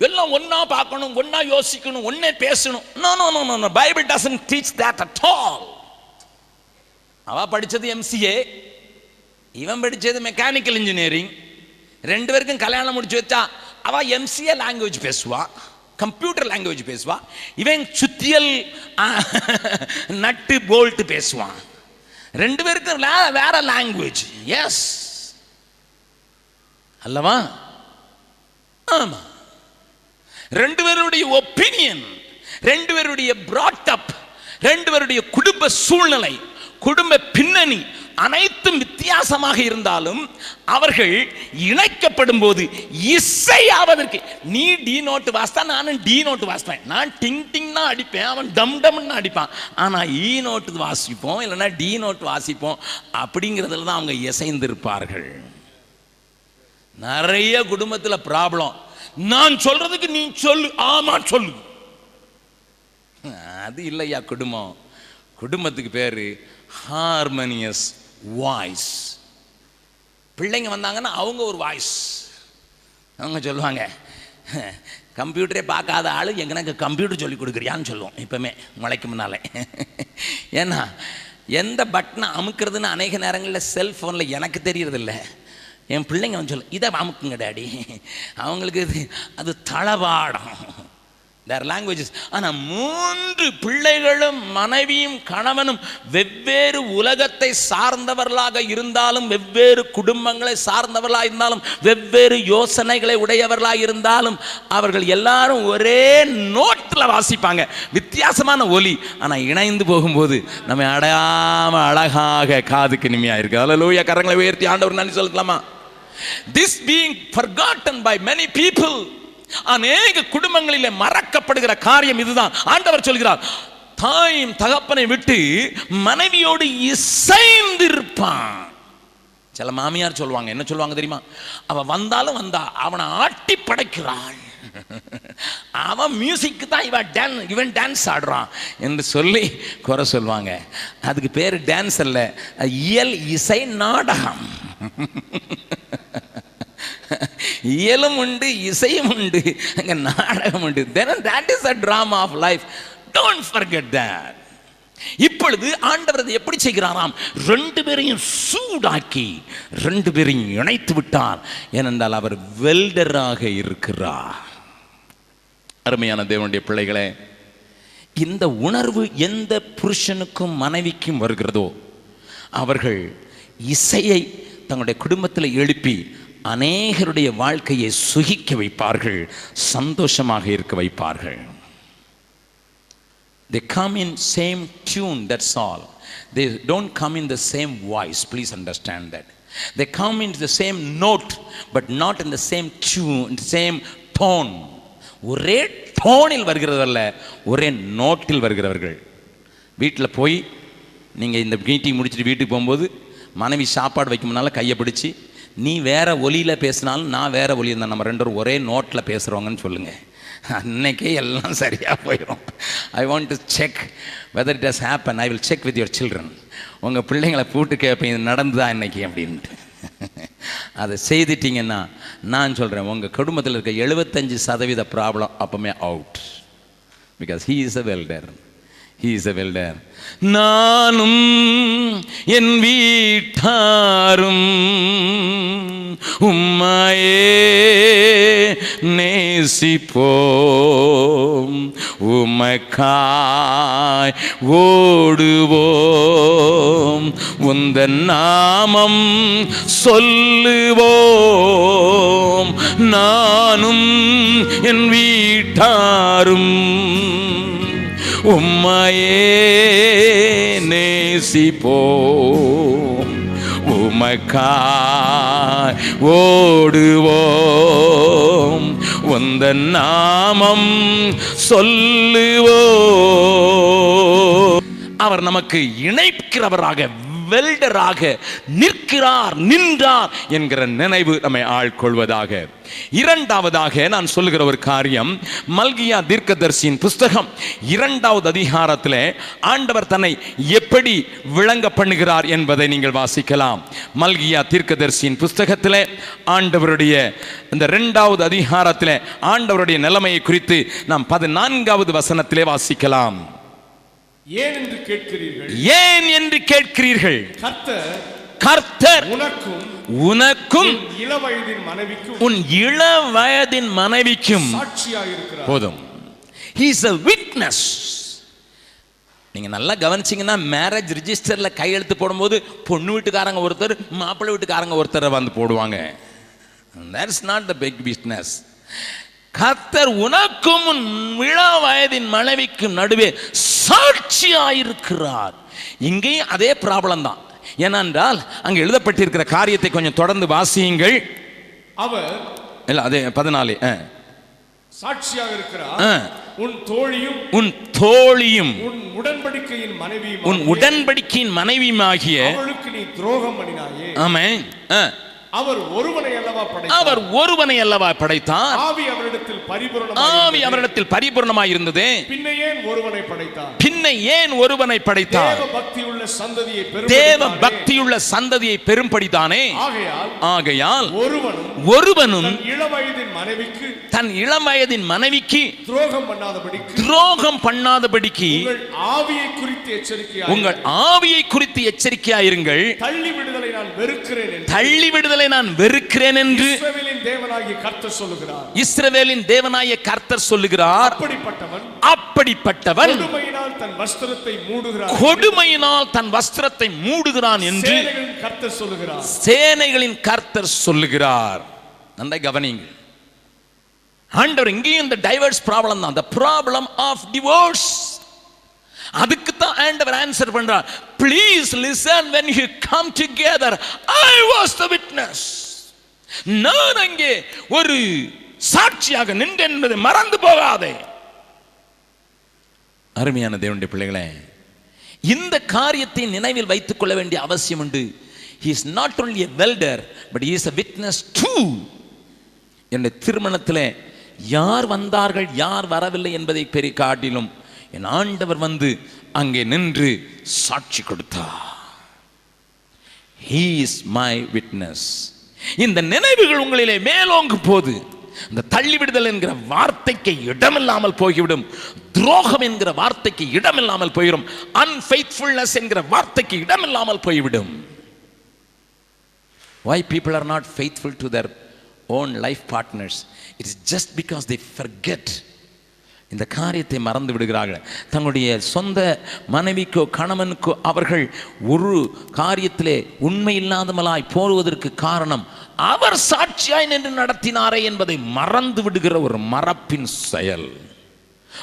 எல்லாம் ஒன்றா பார்க்கணும் ஒன்றா யோசிக்கணும் ஒன்றே பேசணும் no no no no Bible doesn't teach that at all அவ படித்தது எம்சிஏ இவன் படித்தது மெக்கானிக்கல் இன்ஜினியரிங் ரெண்டு பேருக்கும் கல்யாணம் முடிச்சு வச்சா அவ எம்சிஏ லாங்குவேஜ் பேசுவா கம்ப்யூட்டர் லாங்குவேஜ் பேசுவா இவன் சுத்தியல் நட்டு போல்ட் பேசுவான் ரெண்டு பேருக்கும் வேற லாங்குவேஜ் எஸ் அல்லவா? ஆமா. ரெண்டு பேருடைய ஒப்பீனியன் ரெண்டு பேருடைய brought அப் ரெண்டு பேருடைய குடும்ப சூழ்நிலை குடும்ப பின்னணி அனைத்தும் வித்தியாசமாக இருந்தாலும் அவர்கள் இணைக்கப்படும் போது இசையாவதற்கு நீ டி நோட்டு வாசித்தா நானும் டி நோட்டு வாசிப்பேன். நான் டிங் டிங் தான் அடிப்பேன். அவன் டம் டம்னு அடிப்பான். ஆனா e ஈ நோட்டு வாசிப்போம் இல்லைன்னா டி நோட்டு வாசிப்போம் அப்படிங்கிறதுல தான் அவங்க இசைந்திருப்பார்கள். நிறைய குடும்பத்துல ப்ராப்ளம் நான் சொல்றதுக்கு நீ சொல்லு. ஆமா சொல்லு. அது இல்லையா குடும்பம்? குடும்பத்துக்கு பேரு ஹார்மோனியஸ் வாய்ஸ் பிள்ளைங்க வந்தாங்கன்னா அவங்க ஒரு வாய்ஸ் அவங்க சொல்லுவாங்க கம்ப்யூட்டரே பார்க்காத ஆள் எங்கனக்கு கம்ப்யூட்டர் சொல்லி கொடுக்குறியான்னு சொல்லுவோம் இப்போமே முளைக்கு முன்னாலே. ஏன்னா எந்த பட்டனை அமுக்கிறதுன்னு அநேக நேரங்களில் செல்ஃபோனில் எனக்கு தெரியறதில்ல. என் பிள்ளைங்க வந்து சொல்லு இதை அமுக்குங்க டாடி. அவங்களுக்கு இது அது தளவாடம். தேர் லாங்குவேஜஸ் ஆனால் மூன்று பிள்ளைகளும் மனைவியும் கணவனும் வெவ்வேறு உலகத்தை சார்ந்தவர்களாக இருந்தாலும் வெவ்வேறு குடும்பங்களை சார்ந்தவர்களாக இருந்தாலும் வெவ்வேறு யோசனைகளை உடையவர்களாக இருந்தாலும் அவர்கள் எல்லாரும் ஒரே நோட்டில் வாசிப்பாங்க. வித்தியாசமான ஒலி. ஆனால் இணைந்து போகும்போது நம்ம அடையாம அழகாக காதுக்கு இனிமையாக இருக்கு. லோயா கரங்களை உயர்த்தி ஆண்டவர் நன்றி சொல்லலாமா? This being forgotten by many people அநேக குடும்பங்களிலே மறக்கப்படுகிற காரியம் இதுதான். ஆண்டவர் சொல்கிறார் தாயும் தகப்பனை விட்டு மனைவியோடு இசைந்திருப்பான். சில மாமியார் சொல்லுவாங்க என்ன சொல்லுவாங்க தெரியுமா? அவன் வந்தாலும் வந்தா அவனை ஆட்டி படைக்கிறாள். அவன் மியூசிக்கு தான் இவன் டான் இவன் டான்ஸ் ஆடுறான் என்று சொல்லி குறை சொல்லுவாங்க. அதுக்கு பேர் டான்ஸ் அல்ல இயல் இசை நாடகம். இயலும் உண்டு இசையும் உண்டு அங்கே நாடகம் உண்டு. Then that is a drama of life don't forget that இப்பொழுது ஆண்டவர் அதை எப்படி செய்கிறாராம்? ரெண்டு பேரையும் சூடாக்கி ரெண்டு பேரையும் இணைத்து விட்டார். ஏனென்றால் அவர் வெல்டராக இருக்கிறார். அருமையான தேவனுடைய பிள்ளைகளே இந்த உணர்வு எந்த புருஷனுக்கும் மனைவிக்கும் வருகிறதோ அவர்கள் இசையை தங்களுடைய குடும்பத்தில் எழுப்பி அநேகருடைய வாழ்க்கையை சுகிக்க வைப்பார்கள் சந்தோஷமாக இருக்க வைப்பார்கள் they come in same tune that's all they don't come in the same voice please understand that they come in the same note but not in the same tune same tone ஒரே டோனில் வருகிறதல்ல ஒரே நோட்டில் வருகிறவர்கள் வீட்டில் போய் நீங்கள் இந்த meeting முடிச்சுட்டு வீட்டுக்கு போகும்போது மனைவி சாப்பாடு வைக்கும்னால கையை பிடிச்சி நீ வேறு ஒலியில் பேசினாலும் நான் வேறு ஒலி இருந்தேன் நம்ம ரெண்டு ஒரே நோட்டில் பேசுகிறோங்கன்னு சொல்லுங்கள் அன்னைக்கே எல்லாம் சரியாக போயிடும் I want to check whether it has happen I will check with your children உங்கள் பிள்ளைங்களை கூட்டு கேட்பேன் இது நடந்துதா இன்னைக்கு அப்படின்ட்டு. அதை செய்துட்டிங்கன்னா நான் சொல்கிறேன் உங்கள் குடும்பத்தில் இருக்க எழுபத்தஞ்சு சதவீத problem அப்போமே out because he is a welder is a welder நானும் என் வீட்டாரும் உம்மாயே நேசிப்போம். உமக்காய் ஓடுவோம். உந்த நாமம் சொல்லுவோம். நானும் என் வீட்டாரும் உம்மையே நேசிப்போம். உமக்காய் ஓடுவோம். உந்த நாமம் சொல்லுவோ அவர் நமக்கு இணைக்கிறவராக வெல்டராக நிற்கிறார் நின்றார் என்கிற நினைவு நம்மை ஆழ்கொள்வதாக இரண்டாவதாக நான் சொல்லுகிற ஒரு காரியம் மல்கியா தீர்க்கதர்சியின் புஸ்தகம் இரண்டாவது அதிகாரத்தில் ஆண்டவர் தன்னை எப்படி விளங்க பண்ணுகிறார் என்பதை நீங்கள் வாசிக்கலாம். மல்கியா தீர்க்கதர்சியின் புஸ்தகத்தில் ஆண்டவருடைய இந்த இரண்டாவது அதிகாரத்தில் ஆண்டவருடைய நிலைமையை குறித்து நாம் பதினான்காவது வசனத்திலே வாசிக்கலாம். ஏன் என்று கேட்கிறீர்கள்? ஏன் என்று கேட்கிறீர்கள்? கர்த்தர் கர்த்தர் உனக்கும் உனக்கும் உன் இளவயதின் மனைவிக்கும் உன் இள வயதின் மனைவிக்கும் சாட்சியாயிருக்கிறார் போதும். ஹீஸ் அ விட்னஸ் நீங்க நல்லா கவனிச்சீங்கன்னா மேரேஜ் ரிஜிஸ்டர்ல கையெழுத்து போடும்போது பொண்ணு வீட்டுக்காரங்க ஒருத்தர் மாப்பிள்ளை வீட்டுக்காரங்க ஒருத்தரை வந்து போடுவாங்க. That's not the big business கர்த்தர் உனக்கும் உன் இள வயதின் மனைவிக்கும் நடுவே சாட்சியாயிருக்கிறார் இங்கேயும் அதே ப்ராப்ளம் தான் ஏனென்றால் அங்கே எழுதப்பட்டிருக்கிற காரியத்தை கொஞ்சம் தொடர்ந்து வாசியுங்கள் அவர் இல்லை அதே பதினாலு. சாட்சியாக இருக்கிறார். உன் தோழியும் உன் தோழியும் உன் உடன்படிக்கையின் மனைவியும் உன் உடன்படிக்கையின் மனைவியுமாகிய அவளுக்கு நீ துரோகம் பண்ணினாயே ஆமென் ஆ. அவர் ஒருவனை அல்லவா படைத்தார். அவர் ஒருவனை அல்லவா படைத்தார். ஆவி அவரிடத்தில் ஆவி பரிபூரணமாக அவரிடத்தில் பரிபூர்ணமாய் இருந்தது. பின்ன ஏன் ஒருவனை படைத்தார்? பின்ன ஏன் ஒருவனை படைத்தார்? தேவ பக்தியுள்ள சந்ததியை தேவ பெரும்படித்தானே. பக்தியுள்ள சந்ததியை பெரும்படித்தானே? ஆகையால் ஆகையால் ஒருவனும் ஒருவனும் தன் இளவயதின் மனைவிக்கு தன் இளம் வயதின் மனைவிக்கு துரோகம் பண்ணாதபடிக்கு துரோகம் பண்ணாதபடிக்கு உங்கள் ஆவியை குறித்து எச்சரிக்கையாக உங்கள் ஆவியை குறித்து எச்சரிக்கையாயிருங்கள். தள்ளி விடுதலை நான் வெறுக்கிறேன் தள்ளி விடுதலை நான் வெறுக்கிறேன் என்று. இஸ்ரவேலின் தேவனாகிய கர்த்தர் சொல்லுகிறார். இஸ்ரவேலின் தேவனாய கர்த்தர் சொல்லுகிறார். அப்படிப்பட்டவன் அப்படிப்பட்டவன் கொடுமையினால் தன் வஸ்திரத்தை மூடுகிறார் கொடுமையினால் தன் வஸ்திரத்தை மூடுகிறான் என்று கர்த்தர் சொல்லுகிறார். சேனைகளின் கர்த்தர் சொல்லுகிறார். நன்றாய் கவனிங்க ஆண்டவர் இங்கேயும் இந்த டைவர்ஸ் ப்ராப்ளம் தான். அந்த ப்ராப்ளம் ஆஃப் டிவோர்ஸ் அதுக்கு தான் ஆண்டவர் ஆன்சர் பண்றார். Please listen when you come together I was the witness நான் அங்கே ஒரு சாட்சியாக நின்றேன் என்பதை மறந்து போகாதே. அருமையான தேவனுடைய பிள்ளைகளே இந்த காரியத்தை நினைவில் வைத்துக் கொள்ள வேண்டிய அவசியம் உண்டு. Is not not a welder but is a witness to என்னுடைய திருமணத்தில் யார் வந்தார்கள் யார் வரவில்லை என்பதை பெரிய காட்டிலும் என் ஆண்டவர் வந்து அங்கே நின்று சாட்சி கொடுத்தார். ஹீஸ் மை விட்னஸ் இந்த நினைவுகள் உங்களிலே மேலோங்கும் போது இந்த தள்ளிவிடுதல் என்கிற வார்த்தைக்கு இடமில்லாமல் போய்விடும். துரோகம் என்கிற வார்த்தைக்கு இடமில்லாமல் போயிடும் அன்ஃபெய்த்ஃபுல்னஸ் என்கிற வார்த்தைக்கு இடமில்லாமல் போய்விடும். Why people are not faithful to their own life partners it's just because because they இந்த காரியத்தை மறந்து விடுகிறார்கள். தங்களுடைய சொந்த மனைவிக்கோ கணவனுக்கோ அவர்கள் ஒரு காரியத்திலே உண்மை இல்லாதமலாய் போடுவதற்கு காரணம் அவர் சாட்சியாய் நின்று நடத்தினாரே என்பதை மறந்து விடுகிற ஒரு மறப்பின் செயல்.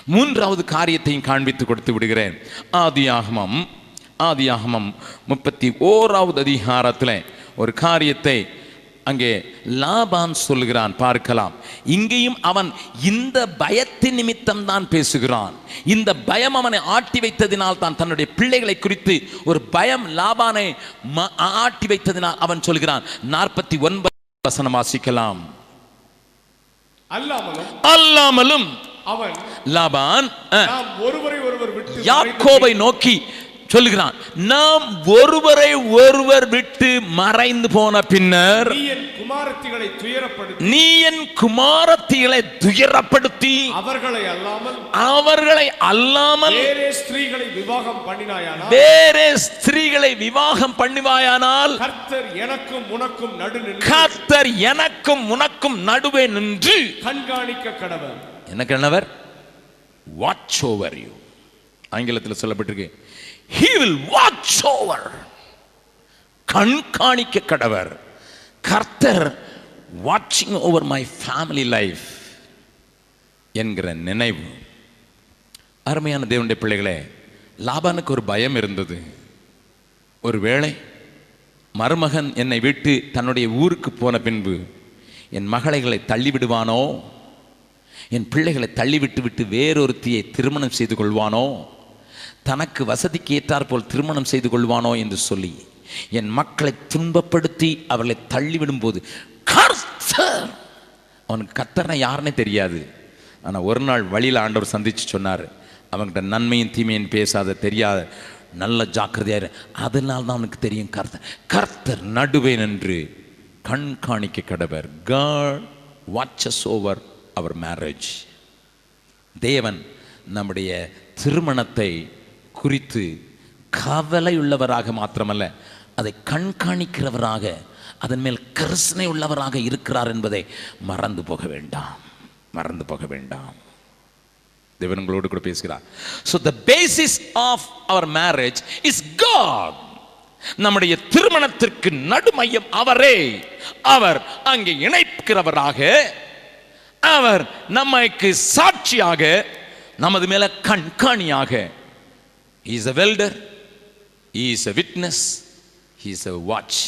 மூன்றாவது காரியத்தையும் காண்பித்து கொடுத்து விடுகிறேன். ஆதியாகமம் ஆதியாகமம் முப்பத்தி ஓராவது அதிகாரத்தில் ஒரு காரியத்தை அங்கே லாபான் சொல்லுகிறான் பார்க்கலாம். இங்கேயும் அவன் இந்த பயத்தின் நிமித்தம் தான் பேசுகிறான். இந்த பயம் அவனை ஆட்டி வைத்ததினால் தான் தன்னுடைய பிள்ளைகளை குறித்து ஒரு பயம் லாபானை ஆட்டி வைத்ததினால் அவன் சொல்கிறான். நாற்பத்தி ஒன்பது வசனம் வாசிக்கலாம். அல்லாமலும் அவன் லாபான் ஒருவரை ஒருவர் யாக்கோபை நோக்கி சொல்லுகிறான் நாம் ஒருவரை ஒருவர் விட்டு மறைந்து போன பின்னர் நீ என் குமாரத்திகளை துயரப்படுத்தி நீ என் குமாரத்திகளை துயரப்படுத்தி அவர்களை அல்லாமல் அவர்களை அல்லாமல் வேறே ஸ்திரீகளை விவாகம் பண்ணினாயானால் வேறே ஸ்திரீகளை விவாகம் பண்ணுவாயானால் கர்த்தர் எனக்கும் உனக்கும் நடு கர்த்தர் எனக்கும் உனக்கும் நடுவே நின்று கண்காணிக்க கடவர். என்ன கணவர் வாட்ச் ஓவர் யூ ஆங்கிலத்தில் சொல்லப்பட்டிருக்கு ஹீ வில் வாட்ச் ஓவர் கண்காணிக்க கடவர் கர்த்தர் வாட்சிங் ஓவர் மை ஃபேமிலி லைஃப் என்கிற நினைவு. அருமையான தேவனுடைய பிள்ளைகளே லாபானுக்கு ஒரு பயம் இருந்தது. ஒருவேளை மருமகன் என்னை விட்டு தன்னுடைய ஊருக்கு போன பின்பு என் மகளைகளை தள்ளிவிடுவானோ? என் பிள்ளைகளை தள்ளிவிட்டு விட்டு வேறொருத்தியை திருமணம் செய்து கொள்வானோ? தனக்கு வசதிக்கு ஏற்றாற்போல் திருமணம் செய்து கொள்வானோ என்று சொல்லி என் மக்களை துன்பப்படுத்தி அவர்களை தள்ளிவிடும் போது கர்த்தர்! அவனுக்கு கத்தனை யாருன்னே தெரியாது. ஆனால் ஒரு நாள் வழியில் ஆண்டவர் சந்தித்து சொன்னார். அவன்கிட்ட நன்மையும் தீமையும் பேசாத தெரியாத நல்ல ஜாக்கிரதையாரு அதனால தான் அவனுக்கு தெரியும் கர்த்தர். கர்த்தர் நடுவே நின்று கண்காணிக்க கடவர். God watches over our marriage தேவன் நம்முடைய திருமணத்தை குறித்து கவலையுள்ளவராக மாத்திரமல்ல அதை கண்காணிக்கிறவராக அதன் மேல் கரிசனை உள்ளவராக இருக்கிறார் என்பதை மறந்து போக வேண்டாம். மறந்து போக வேண்டாம். தேவனங்களோடு கூட பேசுகிறார். So the basis of our marriage is God நம்முடைய திருமணத்திற்கு நடுமையம் அவரே. அவர் அங்கே இணைக்கிறவராக அவர் நம்மைக்கு சாட்சியாக நமது மேல கண்காணியாக is a welder is a witness is a watch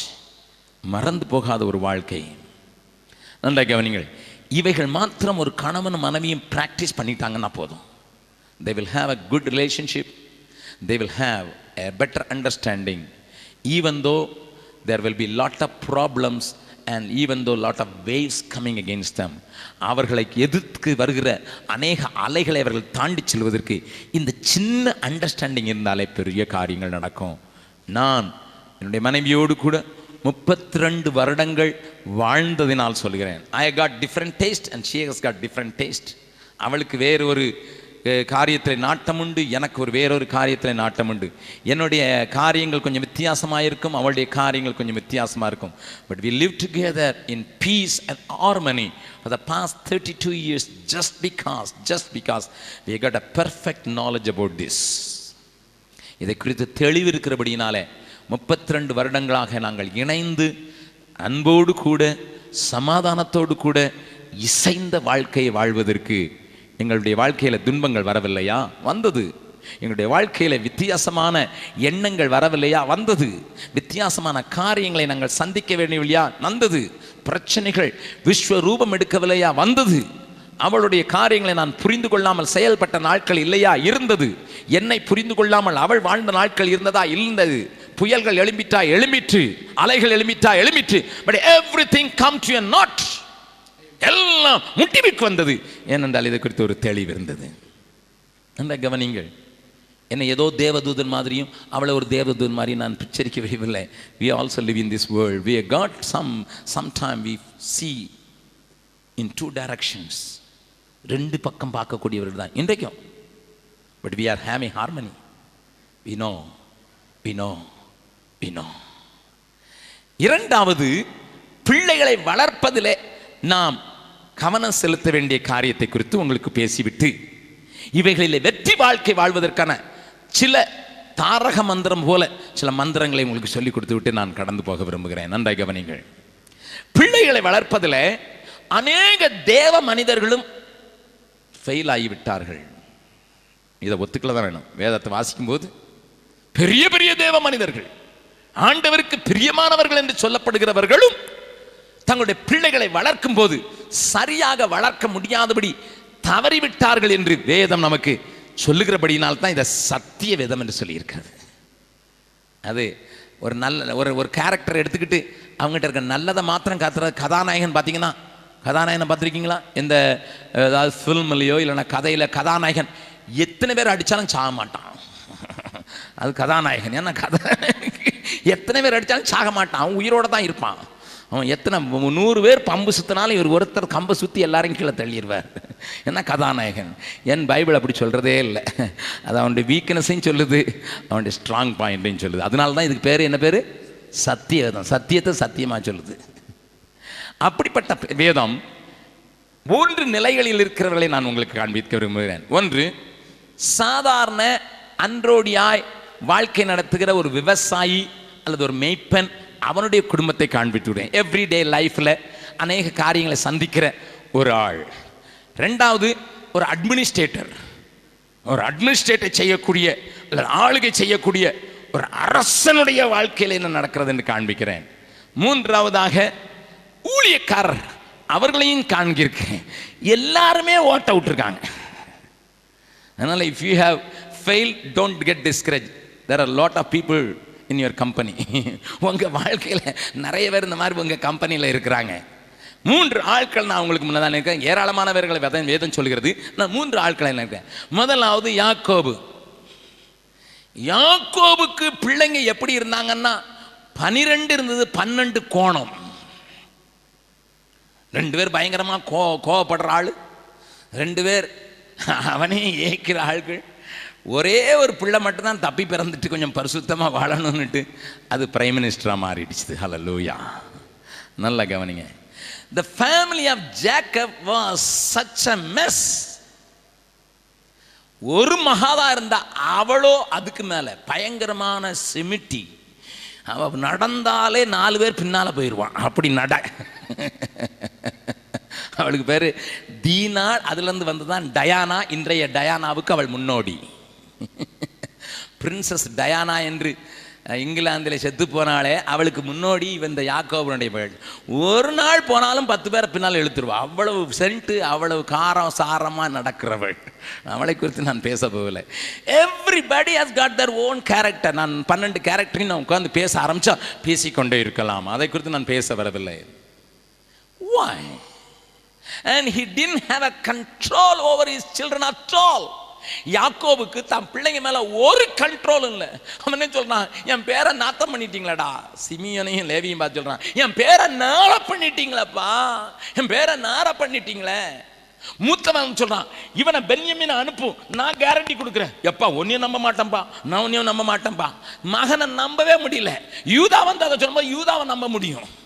மறந்து போகாத ஒரு வாழ்க்கை. நன்றாக கவனிங்கள் இவைகள் மாத்திரம் ஒரு கணவன் மனைவியும் ப்ராக்டிஸ் பண்ணிட்டாங்கன்னா போதும். They will have a good relationship they will have a better understanding even though there will be lot of problems and even though lot of waves coming against them அவர்களை எதிர்த்து வருகிற அநேக அலைகளை அவர்கள் தாண்டி செல்வதற்கு இந்த சின்ன அண்டர்ஸ்டாண்டிங் இருந்தாலே பெரிய காரியங்கள் நடக்கும். நான் என்னுடைய மனைவியோடு கூட முப்பத்தி ரெண்டு வருடங்கள் வாழ்ந்ததினால் சொல்கிறேன். I got different taste and she has got different taste அவளுக்கு வேறு ஒரு காரியத்தில் நாட்டமுண்டு. எனக்கு ஒரு வேறொரு காரியத்தில் நாட்டமுண்டு. என்னுடைய காரியங்கள் கொஞ்சம் வித்தியாசமாக இருக்கும் அவளுடைய காரியங்கள் கொஞ்சம் வித்தியாசமாக இருக்கும் but we live together in peace and harmony for the past thirty two years just because just because we got a perfect knowledge about this இதை குறித்து தெளிவு இருக்கிறபடினாலே முப்பத்தி ரெண்டு வருடங்களாக நாங்கள் இணைந்து அன்போடு கூட சமாதானத்தோடு கூட இசைந்த வாழ்க்கையை வாழ்வதற்கு எங்களுடைய வாழ்க்கையில் துன்பங்கள் வரவில்லையா? வந்தது. எங்களுடைய வாழ்க்கையில் வித்தியாசமான எண்ணங்கள் வரவில்லையா? வந்தது. வித்தியாசமான காரியங்களை நாங்கள் சந்திக்க வேண்டியவில்லையா? வந்தது. பிரச்சனைகள் விஸ்வரூபம் எடுக்கவில்லையா? வந்தது. அவளுடைய காரியங்களை நான் புரிந்து கொள்ளாமல் செயல்பட்ட நாட்கள் இல்லையா? இருந்தது. என்னை புரிந்து கொள்ளாமல் அவள் வாழ்ந்த நாட்கள் இருந்ததா? இருந்தது. புயல்கள் எழும்பிட்டா எழும்பிற்று. அலைகள் எழும்பிட்டா எழும்பிற்று. But every thing come to naught எல்லாம் முட்டிவிக்கு வந்தது. ஏனென்றால் இதை குறித்து ஒரு தெளிவு இருந்தது. அந்த கவனிங்கள் என்னை ஏதோ தேவதூதன் மாதிரியும் அவளை ஒரு தேவதூதன் மாதிரி நான் பிச்சரிக்க விரும்பவில்லை. We also live in this world we got some some time we see in two directions ரெண்டு பக்கம் பார்க்கக்கூடியவர்கள் தான். இன்றைக்கும். But we are having harmony we know we know we know இரண்டாவது பிள்ளைகளை வளர்ப்பதிலே நாம் கவனம் செலுத்த வேண்டிய காரியத்தை குறித்து உங்களுக்கு பேசிவிட்டு இவைகளில் வெற்றி வாழ்க்கை வாழ்வதற்கான சில தாரக மந்திரம் போல சில மந்திரங்களை உங்களுக்கு சொல்லிக் கொடுத்து விட்டு நான் கடந்து போக விரும்புகிறேன். நன்றாய் கவனிங்கள் பிள்ளைகளை வளர்ப்பதில் அநேக தேவ மனிதர்களும் ஃபெயில் ஆகிவிட்டார்கள். இதை ஒத்துக்கல தான் வேணும். வேதத்தை வாசிக்கும் போது பெரிய பெரிய தேவ மனிதர்கள் ஆண்டவருக்கு பிரியமானவர்கள் என்று சொல்லப்படுகிறவர்களும் தங்களுடைய பிள்ளைகளை வளர்க்கும் போது சரியாக வளர்க்க முடியாதபடி தவறிவிட்டார்கள் என்று வேதம் நமக்கு சொல்லுகிறபடியினால் தான் இதை சத்திய வேதம் என்று சொல்லியிருக்கிறது. அது ஒரு நல்ல ஒரு ஒரு கேரக்டர் எடுத்துக்கிட்டு அவங்ககிட்ட இருக்க நல்லதை மாத்திரம் காத்துற கதாநாயகன் பார்த்தீங்கன்னா கதாநாயகனை பார்த்துருக்கீங்களா? இந்த ஏதாவது ஃபில்ம்லையோ இல்லைன்னா கதையில் கதாநாயகன் எத்தனை பேர் அடித்தாலும் சாக மாட்டான். அது கதாநாயகன் ஏன்னா கதை? எத்தனை பேர் அடித்தாலும் சாக மாட்டான். அவன் உயிரோட தான் இருப்பான். அவன் எத்தனை நூறு பேர் பம்பு சுத்தினாலும் இவர் ஒருத்தர் கம்பை சுற்றி எல்லாரையும் கீழே தள்ளிடுவார். என்ன கதாநாயகன்? என் பைபிள் அப்படி சொல்கிறதே இல்லை. அது அவனுடைய வீக்னஸையும் சொல்லுது அவனுடைய ஸ்ட்ராங் பாயிண்ட்டையும் சொல்லுது. அதனால தான் இதுக்கு பேர் என்ன பேர்? சத்தியவேதம். சத்தியத்தை சத்தியமாக சொல்லுது. அப்படிப்பட்ட வேதம் மூன்று நிலைகளில் இருக்கிறவர்களை நான் உங்களுக்கு காண்பிக்க விரும்புகிறேன். ஒன்று சாதாரண அன்றோடியாய் வாழ்க்கை நடத்துகிற ஒரு விவசாயி அல்லது ஒரு மெய்ப்பன் அவனுடைய குடும்பத்தை காண்பித்துவிடுவேன் எவ்ரிடே லைஃப்பில் அநேக காரியங்களை சந்திக்கிற ஒரு ஆள். ரெண்டாவது ஒரு அட்மினிஸ்ட்ரேட்டர் ஒரு அட்மினிஸ்ட்ரேட்டர் செய்யக்கூடிய அல்லது ஆளுகை செய்யக்கூடிய ஒரு அரசனுடைய வாழ்க்கையில் என்ன நடக்கிறது என்று காண்பிக்கிறேன். மூன்றாவதாக ஊழியக்காரர். அவர்களையும் காண்கிருக்கிறேன் எல்லாருமே ஓட்ட விட்டுருக்காங்க. அதனால் if you have fail don't get discourage there are lot of people in your company உங்கள் வாழ்க்கையில் நிறைய பேர் இந்த மாதிரி உங்கள் கம்பெனியில் இருக்கிறாங்க. மூன்று ஆட்கள் நான் உங்களுக்கு முன்னதான் இருக்கேன். ஏராளமானவர்களை வேதம் வேதம் சொல்கிறது. நான் மூன்று ஆட்களை இருக்கேன். முதலாவது யாக்கோபு. யாக்கோபுக்கு பிள்ளைங்க எப்படி இருந்தாங்கன்னா பனிரெண்டு இருந்தது பன்னெண்டு கோணம். ரெண்டு பேர் பயங்கரமா கோ கோவப்படுற ஆள். ரெண்டு பேர் அவனே ஏய்க்கிற ஆள்கள். ஒரே ஒரு பிள்ளை மட்டும்தான் தப்பி பிறந்துட்டு கொஞ்சம் பரிசுத்தமாக வாழணும்னுட்டு அது பிரைம் மினிஸ்டராக மாறிடுச்சு. ஹலோ லூயா நல்லா கவனிங்க. The family of Jacob was such a mess ஒரு மகாதா இருந்தா அவளோ அதுக்கு மேல பயங்கரமான சிமிட்டி. அவ நடந்தாலே நாலு பேர் பின்னால போயிடுவான் அப்படி நட. அவளுக்கு பேரு தீனா. அதுல இருந்து வந்ததுதான் டயானா. இன்றைய டயானாவுக்கு அவள் முன்னோடி. பிரின்சஸ் டயானா என்று இங்கிலாந்தில் செத்து போனாலே அவளுக்கு முன்னோடி இந்த யாக்கோபனுடைய பெயர் ஒரு நாள் போனாலும் பத்து பேரை பின்னால் இழுத்துருவா. அவ்வளவு சென்ட்டு அவ்வளவு காரம் சாரமாக நடக்கிறவள். அவளை குறித்து நான் பேச போகலை. Everybody has got their own character நான் பன்னெண்டு கேரக்டரையும் நான் உட்காந்து பேச ஆரம்பித்தா பேசிக்கொண்டே இருக்கலாம். அதை குறித்து நான் பேச வரவில்லை. Why and he didn't have a control over his children at all யாக்கோவுக்கு தன் பிள்ளைங்க மேல ஒரு கண்ட்ரோல் இல்லை. அவன் என்ன சொல்றான்? என் பேரை நாத்தம் பண்ணிட்டீங்களாடா. சிமியனையும் லேவியும் பார்த்து சொல்றான். என் பேரை நாள பண்ணிட்டீங்களப்பா. என் பேரை நார பண்ணிட்டீங்களே. மூத்தவன் சொல்றான். இவனை பென்யமினை அனுப்பு. நான் கேரண்டி கொடுக்குறேன். எப்பா ஒன்றையும் நம்ப மாட்டேன்பா. நான் ஒன்றையும் நம்ப மாட்டேன்பா. மகனை நம்பவே முடியல. யூதா வந்து அதை சொல்லும்போது யூதாவை நம்ப முடியும்.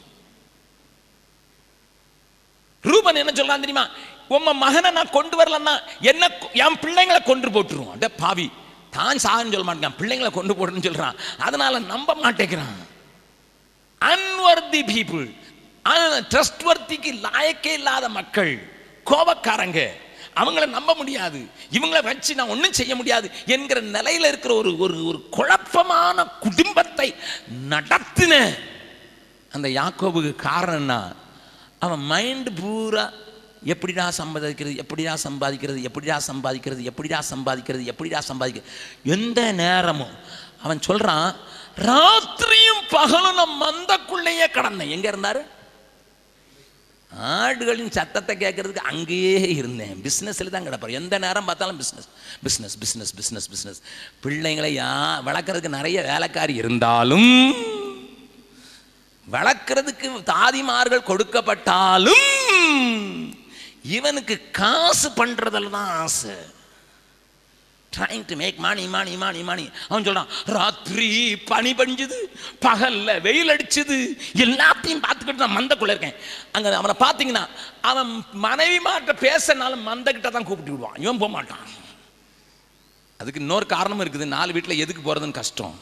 ரூபன் என்ன சொல்றான் தெரியுமா? உம்ம மகனை நான் கொண்டு வரலன்னா என்ன என் பிள்ளைங்களை கொண்டு போட்டுருவோம். அட பாவி தான் சாகன்னு சொல்ல மாட்டேன் பிள்ளைங்களை கொண்டு போட்டுன்னு சொல்றான். அதனால நம்ப மாட்டேங்கிறான். அன்வர்தி பீப்புள் ட்ரஸ்ட் வர்த்திக்கு லாயக்கே இல்லாத மக்கள் கோபக்காரங்க. அவங்கள நம்ப முடியாது. இவங்கள வச்சு நான் ஒன்றும் செய்ய முடியாது என்கிற நிலையில இருக்கிற ஒரு ஒரு ஒரு குழப்பமான குடும்பத்தை நடத்தின அந்த யாக்கோபுக்கு காரணம்னா அவன் மைண்டு பூரா எப்படிடா சம்பாதிக்கிறது எப்படிடா சம்பாதிக்கிறது எப்படிடா சம்பாதிக்கிறது எப்படிடா சம்பாதிக்கிறது எப்படிடா சம்பாதிக்கிறது எந்த நேரமும் அவன் சொல்கிறான் ராத்திரியும் பகலும் நம் மந்தக்குள்ளேயே கடந்தேன். எங்கே இருந்தாரு? ஆடுகளின் சத்தத்தை கேட்கறதுக்கு அங்கேயே இருந்தேன். பிஸ்னஸில் தான் கிடப்பார். எந்த நேரம் பார்த்தாலும் business business business business business பிள்ளைங்களை யா வளர்க்குறதுக்கு நிறைய வேலைக்காரி இருந்தாலும் வளர்க்கறதுக்கு தாதிமார்கள் கொடுக்கப்பட்டாலும் இவனுக்கு காசு பண்ணுறதில் தான் ஆசை. Trying to make money money money money அவன் சொல்கிறான் ராத்திரி பனி பஞ்சுது பகலில் வெயில் அடிச்சுது. எல்லாத்தையும் பார்த்துக்கிட்டு நான் மந்தக்குள்ளே இருக்கேன். அங்கே அவனை பார்த்தீங்கன்னா அவன் மனைவி மாட்ட பேசினாலும் மந்தக்கிட்ட தான் கூப்பிட்டு விடுவான். இவன் போக மாட்டான். அதுக்கு இன்னொரு காரணமும் இருக்குது. நாலு வீட்டில் எதுக்கு போகிறதுன்னு கஷ்டம்.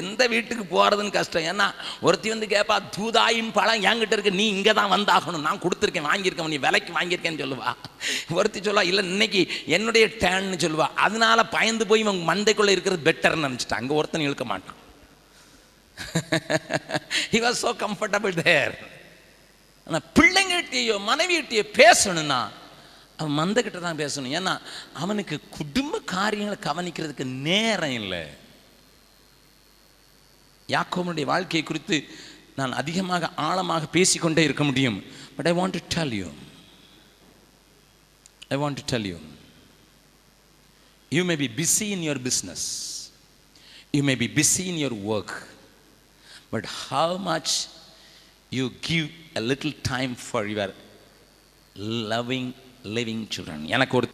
எந்த வீட்டுக்கு போகிறதுன்னு கஷ்டம். ஏன்னா ஒருத்தி வந்து கேட்பா தூதாயும் பழம் என்கிட்ட இருக்கு. நீ இங்கே தான் வந்தாகணும். நான் கொடுத்துருக்கேன் வாங்கியிருக்கேன். நீ விலைக்கு வாங்கியிருக்கேன்னு சொல்லுவா. ஒருத்தி சொல்லுவா இல்லை இன்னைக்கு என்னுடைய டேன்னு சொல்லுவா. அதனால பயந்து போய் இவங்க மண்டைக்குள்ளே இருக்கிறது பெட்டர்னு நினச்சிட்டா. அங்கே ஒருத்தன் இழுக்க மாட்டான். He was so comfortable there ஆனால் பிள்ளைங்கள்கிட்டயோ மனைவிகிட்டயோ பேசணும்னா அவன் மந்தக்கிட்ட தான் பேசணும். ஏன்னா அவனுக்கு குடும்ப காரியங்களை கவனிக்கிறதுக்கு நேரம் இல்லை. யாக்கோவனுடைய வாழ்க்கையை குறித்து நான் அதிகமாக ஆழமாக பேசிக்கொண்டே இருக்க முடியும். But I want to tell you I want to tell you you may be busy in your business you may be busy in your work but how much you give a little time for your loving living children எனக்கு ஒரு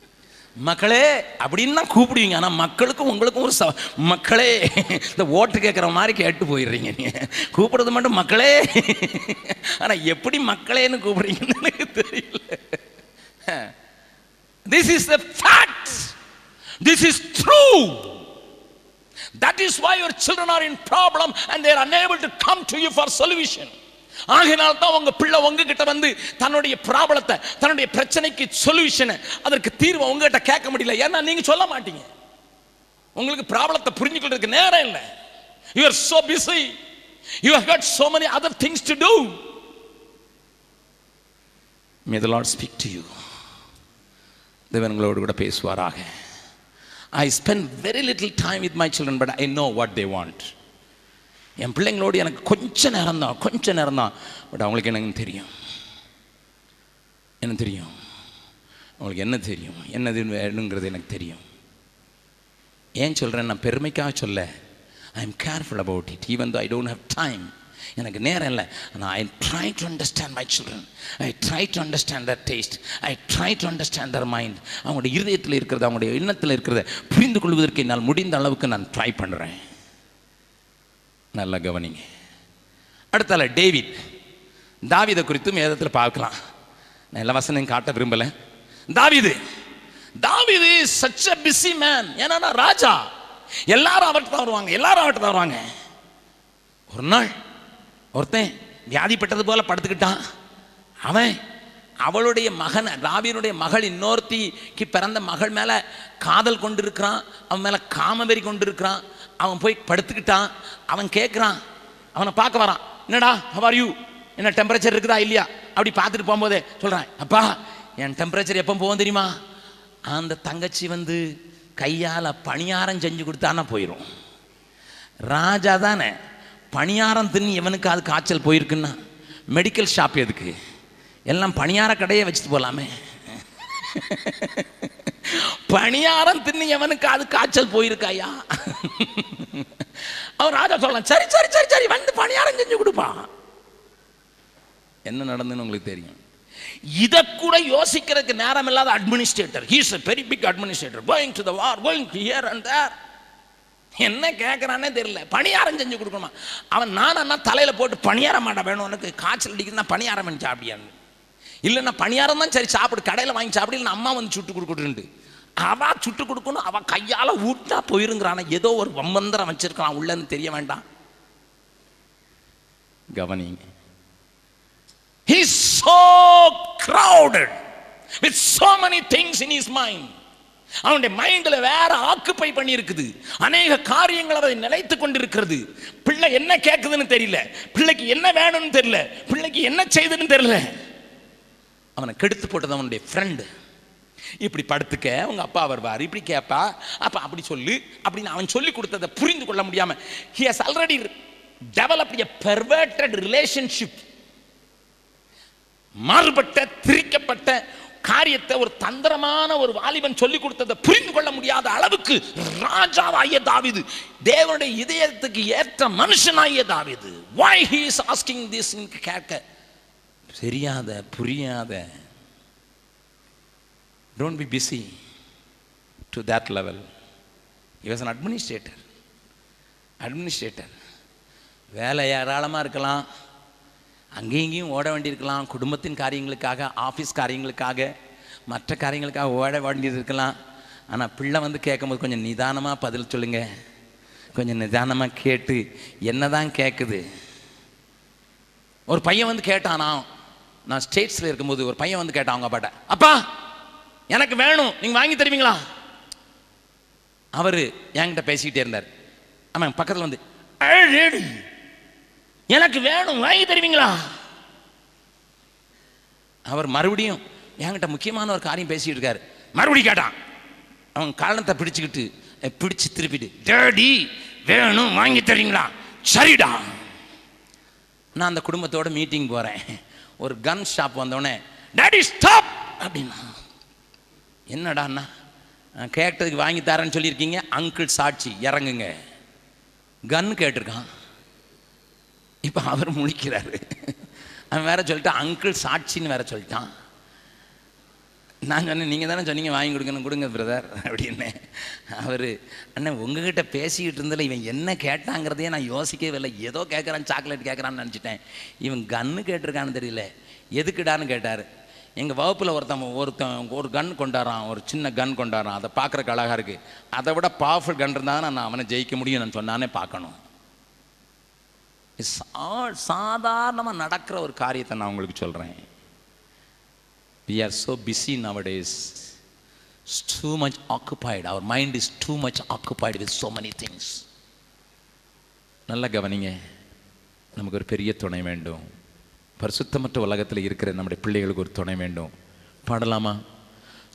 மக்களே அப்படின்னு தான் கூப்பிடுவீங்க. ஆனால் மக்களுக்கும் உங்களுக்கும் ஒரு ச மக்களே இந்த ஓட்டு கேட்குற மாதிரி கேட்டு போயிடுறீங்க நீங்கள் கூப்பிடுறது மட்டும் மக்களே ஆனால் எப்படி மக்களேன்னு கூப்பிடுறீங்கன்னு எனக்கு தெரியல. This is the fact this is true that is why your children are in problem and they're unable to come to you for solution ஆகினால் ஆகையினால் தான் உங்க பிள்ளை உங்ககிட்ட வந்து தன்னுடைய ப்ராப்ளத்தை தன்னுடைய பிரச்சனைக்கு சொல்யூஷனை அதற்கு தீர்வை உங்ககிட்ட கேட்க முடியல. ஏன்னா நீங்க சொல்ல மாட்டீங்க. உங்களுக்கு ப்ராப்ளத்தை புரிஞ்சுக்கிறதுக்கு நேரம் இல்லை. You are so busy you have got so many other things to do may the Lord speak to you தேவன்களோடு கூட பேசுவாராக. I spend very little time with my children but I know what they want என் பிள்ளைங்களோடு எனக்கு கொஞ்ச நேரம் தான் கொஞ்ச நேரம் தான். But அவங்களுக்கு எனக்கு தெரியும். என்ன தெரியும். அவங்களுக்கு என்ன தெரியும்? என்னது வேணுங்கிறது எனக்கு தெரியும். ஏன் சொல்கிறேன் நான் பெருமைக்காக சொல்ல. I am careful about it even though I don't have time எனக்கு நேரம் இல்லை. ஆனால் I try to understand my children I try to understand their taste I try to understand their mind அவங்களுடைய இருதயத்தில் இருக்கிறது அவங்களுடைய எண்ணத்தில் இருக்கிறத புரிந்து கொள்வதற்கு என்னால் முடிந்த அளவுக்கு நான் ட்ரை பண்ணுறேன் நல்லா கவனிங்க. அடுத்தால டேவிட். தாவிதை குறித்தும் வேதத்தில் பார்க்கலாம். நான் எல்லா வசனையும் காட்ட விரும்பலை. தாவீது. தாவிது சச் அ பிஸி மேன் ஏன்னா ராஜா. எல்லாரும் அவர்கிட்ட தான் வருவாங்க. எல்லாரும் அவர்கிட்ட தான் வருவாங்க. ஒரு நாள் ஒருத்தன் வியாதிப்பட்டது போல படுத்துக்கிட்டான். அவன் அவளுடைய மகன் ராவியனுடைய மகள் இன்னொருத்திக்கு பிறந்த மகள் மேலே காதல் கொண்டு இருக்கிறான் அவன் மேலே காமவெறி கொண்டு இருக்கிறான் அவன் போய் படுத்துக்கிட்டான். அவன் கேட்குறான் அவனை பார்க்க வரான். என்னடா ஹவார் யூ என்ன டெம்பரேச்சர் இருக்குதா இல்லையா? அப்படி பார்த்துட்டு போகும்போதே சொல்கிறான் அப்பா என் டெம்பரேச்சர் எப்போ போகும் தெரியுமா? அந்த தங்கச்சி வந்து கையால் பணியாரம் செஞ்சு கொடுத்தானா போயிடும் ராஜா தானே பணியாரம் தின்னு இவனுக்கு அது காய்ச்சல் போயிருக்குன்னா மெடிக்கல் ஷாப் எதுக்கு? எல்லாம் பணியார கடையை வச்சுட்டு போகலாமே பணியாரம் தின்னியவனுக்கு அது காய்ச்சல் போயிருக்காயா? அவன் ராஜா சொல்லலாம் சரி சரி சரி சரி வந்து பணியாரம் செஞ்சு கொடுப்பான் என்ன நடந்துன்னு உங்களுக்கு தெரியும். இதை கூட யோசிக்கிறதுக்கு நேரம் இல்லாத administrator he's a very big administrator going to the war going to here and there என்ன கேட்குறானே தெரியல. பணியாரம் செஞ்சு கொடுக்கணுமா? அவன் நானா தலையில போட்டு பணியாரம் மாட்டா வேணும் உனக்கு காய்ச்சல் அடிக்குதுன்னா பணியாரம் சாப்பிடியான்னு இல்லைன்னா பணியாரம் தான் சரி சாப்பிடு கடையில் வாங்கி சாப்பிடு இல்லைன்னா அம்மா வந்து சுட்டு கொடுக்குறேன்ட்டு அவ சுட்டு கொடுக்கணும் அவ கையால ஊட்டா போயிருங்கிறான ஏதோ ஒரு வம்பந்தரம் வச்சிருக்கான் உள்ளன்னு தெரிய வேண்டாம். கவனிங்க. He's so crowded with so many things in his mind. அவனுடைய மைண்டில் வேற ஆக்குப்பை பண்ணி இருக்குது அநேக காரியங்கள் அதை நிலைத்து கொண்டிருக்கிறது. பிள்ளை என்ன கேட்குதுன்னு தெரியல. பிள்ளைக்கு என்ன வேணும்னு தெரியல. பிள்ளைக்கு என்ன செய்யுதுன்னு தெரியல. அவனை கெடுத்து போட்டது அவனுடைய ஃப்ரெண்டு இப்படி படுத்துக்க உங்க அப்பா வருவார் இப்படி கேட்பா அப்ப அப்படி சொல்லு அப்படின்னு அவன் சொல்லி கொடுத்ததை புரிந்து கொள்ள முடியாம he has already developed a perverted relationship மாறுபட்ட திரிக்கப்பட்ட காரியத்தை ஒரு தந்திரமான ஒரு வாலிபன் சொல்லி கொடுத்ததை புரிந்து கொள்ள முடியாத அளவுக்கு ராஜாவாகிய தாவிது தேவனுடைய இதயத்துக்கு ஏற்ற மனுஷனாகிய தாவிது. Why he is asking this கேட்க தெரியாத புரியாத. Don't be busy to that level he an administrator administrator வேலை ஏராளமாக இருக்கலாம். அங்கேயும் இங்கேயும் ஓட வேண்டியிருக்கலாம். குடும்பத்தின் காரியங்களுக்காக ஆஃபீஸ் காரியங்களுக்காக மற்ற காரியங்களுக்காக ஓட வேண்டியது இருக்கலாம் ஆனால் பிள்ளை வந்து கேட்கும்போது கொஞ்சம் நிதானமாக பதில் சொல்லுங்க. கொஞ்சம் நிதானமாக கேட்டு என்னதான் கேட்குது ஒரு பையன் வந்து கேட்டானா நான் ஸ்டேட்ஸில் இருக்கும்போது ஒரு பையன் வந்து கேட்டான் அவங்க அப்பாட்ட அப்பா எனக்கு வேணும் நீங்கள் வாங்கி தருவீங்களா? அவர் என்கிட்ட பேசிக்கிட்டே இருந்தார். ஆமாம் பக்கத்தில் வந்து எனக்கு வேணும் வாங்கி தருவீங்களா? அவர் மறுபடியும் என்கிட்ட முக்கியமான ஒரு காரியம் பேசிட்டு இருக்காரு. மறுபடியும் கேட்டான். அவன் காலத்தை பிடிச்சுக்கிட்டு பிடிச்சு திருப்பிட்டு டேடி வேணும் வாங்கி தரீங்களா சரிடா. நான் அந்த குடும்பத்தோட மீட்டிங் போகிறேன் ஒரு கன் ஷாப் வந்தோடனே டேடி ஸ்டாப் அப்படின்னா என்னடாண்ணா நான் கேட்டதுக்கு வாங்கி தரேன்னு சொல்லியிருக்கீங்க. அங்கிள் சாட்சி இறங்குங்க. கன் கேட்டிருக்கான். இப்போ அவர் முழிக்கிறாரு. அவன் வேற சொல்லிட்டான் அங்கிள் சாட்சின்னு வேற சொல்லிட்டான். நான் சொன்னேன் நீங்கள் தானே சொன்னீங்க வாங்கி கொடுக்கணும் கொடுங்க பிரதர் அப்படின்னு. அவர் அண்ணன் உங்ககிட்ட பேசிக்கிட்டு இருந்ததில் இவன் என்ன கேட்டாங்கிறதையே நான் யோசிக்கவே இல்லை. ஏதோ கேட்குறான் சாக்லேட் கேட்குறான்னு நினச்சிட்டேன். இவன் கன்று கேட்டிருக்கான்னு தெரியல. எதுக்குடான்னு கேட்டார். எங்கள் வகுப்பில் ஒருத்தன் ஒருத்தன் ஒரு கன் கொண்டாடுறான் ஒரு சின்ன கன் கொண்டாடுறான். அதை பார்க்குறக்கு அழகாக இருக்குது அதை விட பவர்ஃபுல் கன் இருந்தால் நான் அவனை ஜெயிக்க முடியும் நான் சொன்னானே பார்க்கணும். சாதாரணமாக நடக்கிற ஒரு காரியத்தை நான் உங்களுக்கு சொல்கிறேன் we are so busy nowadays. It's too much occupied. Our mind is too much occupied with so many things. நல்லா கவனிங்க. நமக்கு ஒரு பெரிய துணை வேண்டும். பரிசுத்தமற்ற உலகத்தில் இருக்கிற நம்முடைய பிள்ளைகளுக்கு ஒரு துணை வேண்டும். பாடலாமா?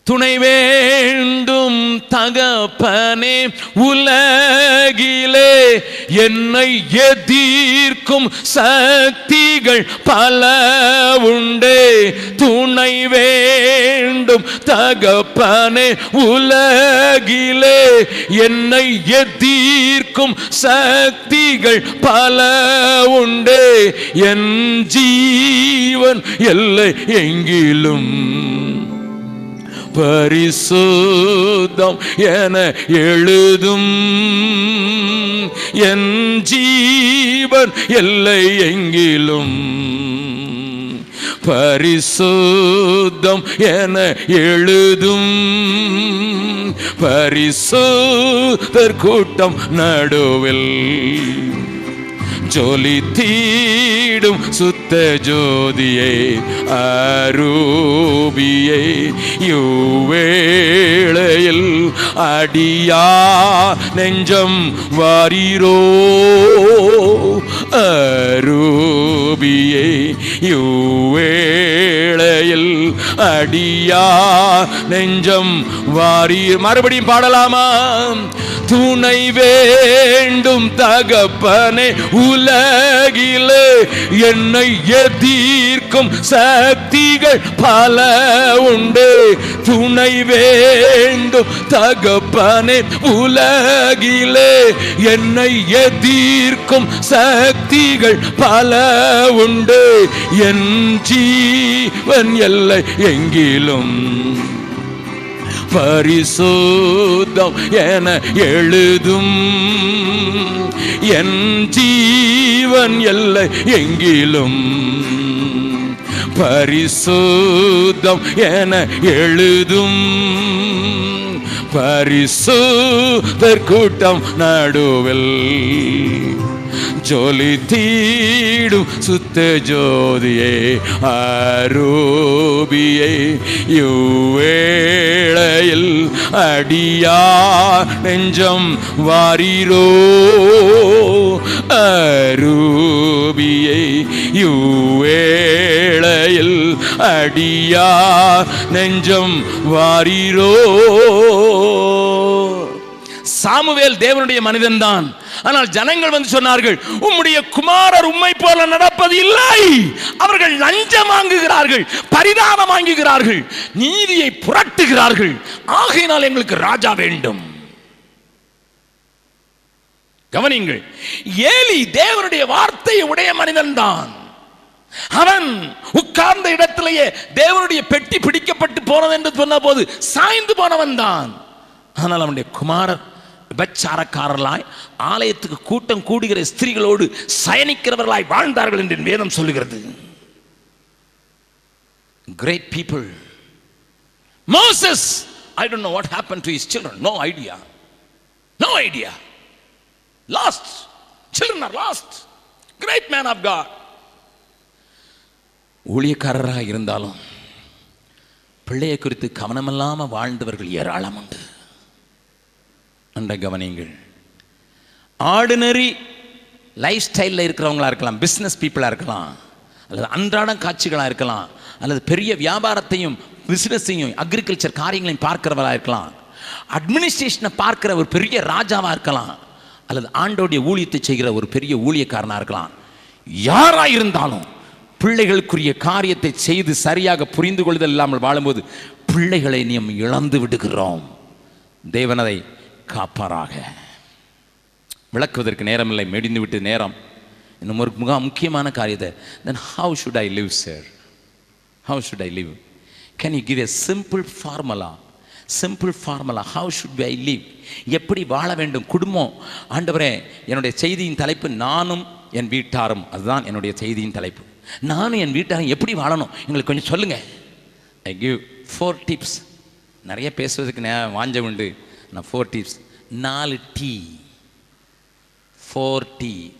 துணை வேண்டும் தகப்பனே உலகிலே என்னை நிற்கும் சக்திகள் பல உண்டே. துணை வேண்டும் தகப்பனே உலகிலே. என்னை எதிர்க்கும் சக்திகள் பல உண்டே. என் ஜீவன் எல்லை எங்கிலும் பரிசுத்தம் என எழுதும். என் ஜீவன் எல்லை எங்கிலும். பரிசுத்தம் என எழுதும். பரிசுத்தர் கூட்டம் நடுவில். ஜொலி தீடும் சுத்த ஜோதியை அரூபியை யுவேளையில் அடியா நெஞ்சம் வாரீரோ அரூபியை யுவேளையில் அடியா நெஞ்சம் வாரீர். மறுபடியும் பாடலாமா? துணை வேண்டும் தகப்பனே உல உலகிலே என்னை எதிர்க்கும் சக்திகள் பல உண்டு. துணை வேண்டும் தகப்பனே உலகிலே என்னை எதிர்க்கும் சக்திகள் பல உண்டு. என் ஜீவன் எல்லை எங்கிலும் பரிசுத்தம் என எழுதும். என் ஜீவன் எல்லை எங்கிலும். பரிசுத்தம் என எழுதும். பரிசுத்தர் கூட்டம் நடுவில். ஜொலி தீடும் சுத்த ஜோதியே அரூபியை யுவேளையில் அடியா நெஞ்சம் வாரிரோ அரூபியை யுவேளையில் அடியா நெஞ்சம் வாரிரோ சாமுவேல் தேவனுடைய மனிதன்தான் ஆனால் ஜனங்கள் வந்து சொன்னார்கள் உம்முடைய குமாரர் உம்மை போல நடப்பது இல்லை. அவர்கள் லஞ்சம் வாங்குகிறார்கள் பரிதாபம் வாங்குகிறார்கள் நீதியை புரட்டுகிறார்கள். ஆகையினால் எங்களுக்கு ராஜா வேண்டும். கவனிங்கள் ஏலி தேவனுடைய வார்த்தையை உடைய மனிதன்தான் அவன் உட்கார்ந்த இடத்திலேயே தேவனுடைய பெட்டி பிடிக்கப்பட்டு போனது என்று சொன்ன போது சாய்ந்து போனவன் தான். ஆனால் அவனுடைய குமாரர் விபச்சாரக்காரர்களாய் ஆலயத்துக்கு கூட்டம் கூடுகிற ஸ்திரீகளோடு சயனிக்கிறவர்களாய் வாழ்ந்தார்கள் என்று வேதம் சொல்லுகிறது. Great people Moses I don't know what happen to his children no idea no idea lost children are lost great man of God ஊழியக்காரராக இருந்தாலும் பிள்ளையை குறித்து கவனமில்லாமல் வாழ்ந்தவர்கள் ஏராளம் உண்டு. என்ற கவனியுங்கள். ஆர்டினரி லைஃப் ஸ்டைலில் இருக்கிறவங்களா இருக்கலாம் பிஸ்னஸ் பீப்புளாக இருக்கலாம் அல்லது அன்றாடம் காட்சிகளாக இருக்கலாம் அல்லது பெரிய வியாபாரத்தையும் பிஸ்னஸையும் அக்ரிகல்ச்சர் காரியங்களையும் பார்க்கிறவராக இருக்கலாம். அட்மினிஸ்ட்ரேஷனை பார்க்கிற ஒரு பெரிய ராஜாவாக இருக்கலாம் அல்லது ஆண்டோடைய ஊழியத்தை செய்கிற ஒரு பெரிய ஊழியக்காரனாக இருக்கலாம். யாராக இருந்தாலும் பிள்ளைகளுக்குரிய காரியத்தை செய்து சரியாக புரிந்து கொள்ளுதல் இல்லாமல் வாழும்போது பிள்ளைகளை நாம் இழந்து விடுகிறோம். தேவனதை காப்பாராக. விளக்குவதற்கு நேரமில்லை மெடிந்து விட்டு நேரம். இன்னும் ஒரு மிக முக்கியமான காரியத்தை. Then how should I live sir how should I live can you give a simple formula simple formula how should I live எப்படி வாழ வேண்டும்? குடும்பம். ஆண்டவரே என்னுடைய செய்தியின் தலைப்பு நானும் என் வீட்டாரும். அதுதான் என்னுடைய செய்தியின் தலைப்பு. நானும் என் வீட்டாரும் எப்படி வாழணும்? எங்களுக்கு கொஞ்சம் சொல்லுங்கள் ஐ கிவ் ஃபோர் டிப்ஸ் நிறைய பேசுவதற்கு நே வாஞ்ச உண்டு. நான் ஃபோர் டிப்ஸ் நாலு டீ ஃபோர் டீ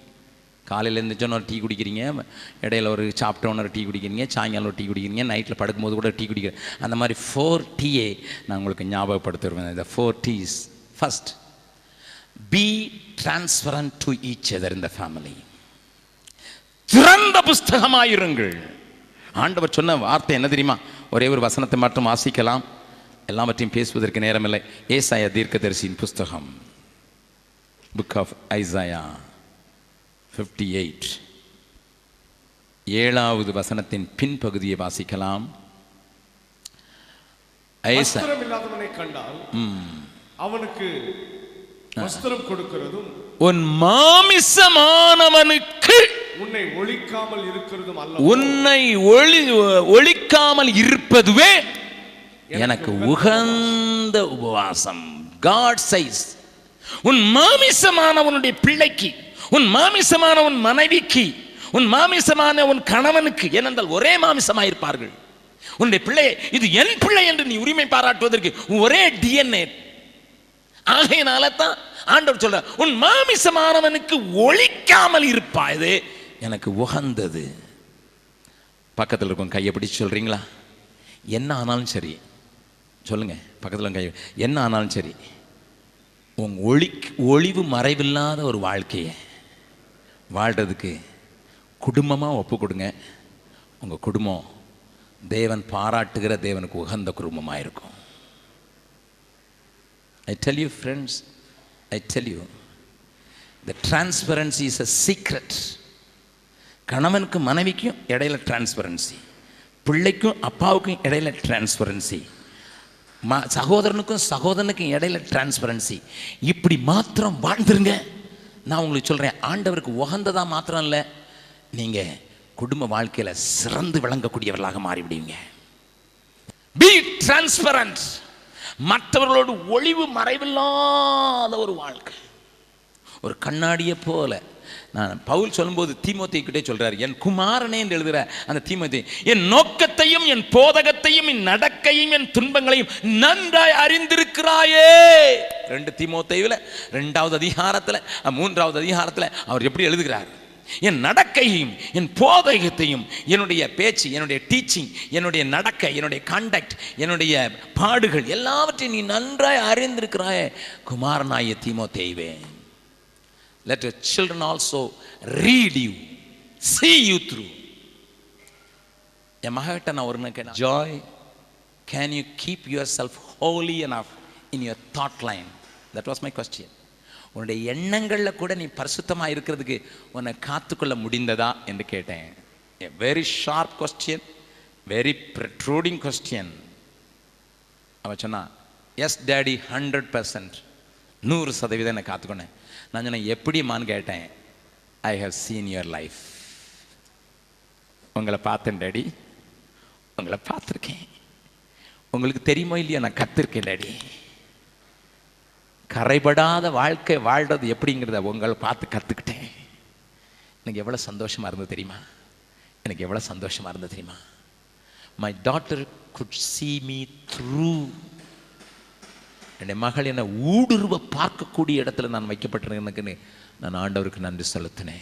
காலையில் எழுந்திரிச்சோன்னு ஒரு டீ குடிக்கிறீங்க. இடையில ஒரு சாப்பிட்டோன்னு ஒரு டீ குடிக்கிறீங்க. சாயங்காலம் ஒரு டீ குடிக்கிறீங்க. நைட்டில் படுக்கும்போது கூட டீ குடிக்கிறேன் அந்த மாதிரி ஃபோர் டீயே நான் உங்களுக்கு ஞாபகப்படுத்திடுவேன். இந்த four Ts first be transparent to each other இந்த ஃபேமிலி திறந்த புஸ்தகமாயிருங்கள். ஆண்டவர் சொன்ன வார்த்தை என்ன தெரியுமா? ஒரே ஒரு வசனத்தை மட்டும் வாசிக்கலாம். எல்லாவற்றையும் பேசுவதற்கு நேரமில்லை. ஏசாயா தீர்க்கதரிசியின் புஸ்தகம். Book of Isaiah fifty eight ஏழாவது வசனத்தின் பின்பகுதியை வாசிக்கலாம். இல்லாதவனை கண்டால் அவனுக்கு வஸ்திரம் கொடுக்கிறதும் உன் மாமிசமானவனுக்கு உன்னை ஒழிக்காமல் இருக்கிறதும் அல்ல உன்னை ஒளி ஒழிக்காமல் இருப்பதுவே எனக்கு உகந்த உபவாசம். காட் சைஸ் உன் மாமிசமான உன்னுடைய பிள்ளைக்கு உன் மாமிசமான உன் மனைவிக்கு உன் மாமிசமான உன் கணவனுக்கு ஏனென்றால் ஒரே மாமிசமாயிருப்பார்கள். உன்னுடைய பிள்ளை இது என் பிள்ளை என்று நீ உரிமை பாராட்டுவதற்கு ஒரே டிஎன்ஏ ஆகையினால தான் ஆண்டவர் சொல்ற உன் மாமிசமானவனுக்கு ஒழிக்காமல் இருப்பாய் எனக்கு உகந்தது. பக்கத்தில் இருக்கும் கையை பிடிச்சு சொல்றீங்களா? என்ன ஆனாலும் சரி சொல்லுங்க பக்கத்தில் கை என்ன ஆனாலும் சரி உன் ஒளி ஒளிவு மறைவில்லாத ஒரு வாழ்க்கையை வாழ்கிறதுக்கு குடும்பமாக ஒப்பு கொடுங்க உங்கள் குடும்பம் தேவன் பாராட்டுகிற தேவனுக்கு உகந்த குடும்பமாக இருக்கும் I tell you friends I tell you the transparency is a secret கணவனுக்கு மனைவிக்கும் இடையில டிரான்ஸ்பரன்சி பிள்ளைக்கும் அப்பாவுக்கும் இடையில டிரான்ஸ்பரன்சி ம சகோதரனுக்கும் சகோதரனுக்கும் இடையில டிரான்ஸ்பரன்சி இப்படி மாத்திரம் வாழ்ந்துருங்க. நான் உங்களுக்கு சொல்கிறேன் ஆண்டவருக்கு உகந்ததாக மாத்திரம் இல்லை நீங்கள் குடும்ப வாழ்க்கையில் சிறந்து விளங்கக்கூடியவர்களாக மாறிவிடுவீங்க. பி டிரான்ஸ்பரண்ட் மற்றவர்களோடு ஒளிவு மறைவில்லாத ஒரு வாழ்க்கை. ஒரு கண்ணாடியை போல நான் பவுல் சொல்லும்போது தீமோத்தி கிட்டே சொல்கிறார் என் குமாரனே என்று எழுதுகிற அந்த தீமோத்தி என் நோக்கத்தையும் என் போதகத்தையும் என் நடக்கையும் என் துன்பங்களையும் நன்றாய் அறிந்திருக்கிறாயே. ரெண்டு தீமோத்தையில் ரெண்டாவது அதிகாரத்தில் மூன்றாவது அதிகாரத்தில் அவர் எப்படி எழுதுகிறார் என் நடக்கையும் என் போதகத்தையும் என்னுடைய பேச்சு என்னுடைய டீச்சிங் என்னுடைய நடக்கை என்னுடைய கான்டாக்ட் என்னுடைய பாடுகள் எல்லாவற்றையும் நீ நன்றாய் அறிந்திருக்கிறாய் குமாரனாய தீமோ தேய்வேன் let your children also read you see you through என் மகிட்ட நான் ஒரு கேட்டேன் Joy can you keep yourself holy and of in your thought line that was my question உன்னுடைய எண்ணங்களில் கூட நீ பரிசுத்தமாக இருக்கிறதுக்கு உன்னை காத்துக்கொள்ள முடிந்ததா? என்று கேட்டேன். Very sharp question very protruding question அவன் சொன்னான் எஸ் டேடி ஹண்ட்ரட் பர்சன்ட் நூறு சதவீதம் என்னை காத்துக்கொண்டேன் நான் சொன்னேன் எப்படிமான்னு கேட்டேன் I have seen your life உங்களை பார்த்தேன் டேடி. உங்களை பார்த்துருக்கேன். உங்களுக்கு தெரியுமோ இல்லையா? நான் கத்திருக்கேன் டேடி. கரைபடாத வாழ்க்கை வாழ்றது எப்படிங்கிறத உங்களை பார்த்து கற்றுக்கிட்டேன் எனக்கு எவ்வளோ சந்தோஷமாக இருந்தது தெரியுமா? எனக்கு எவ்வளோ சந்தோஷமாக இருந்தது தெரியுமா? My daughter could see me through என் மகள் என்னை ஊடுருவ பார்க்கக்கூடிய இடத்துல நான் வைக்கப்பட்டிருக்கேன்னு நான் ஆண்டவருக்கு நன்றி செலுத்தினேன்.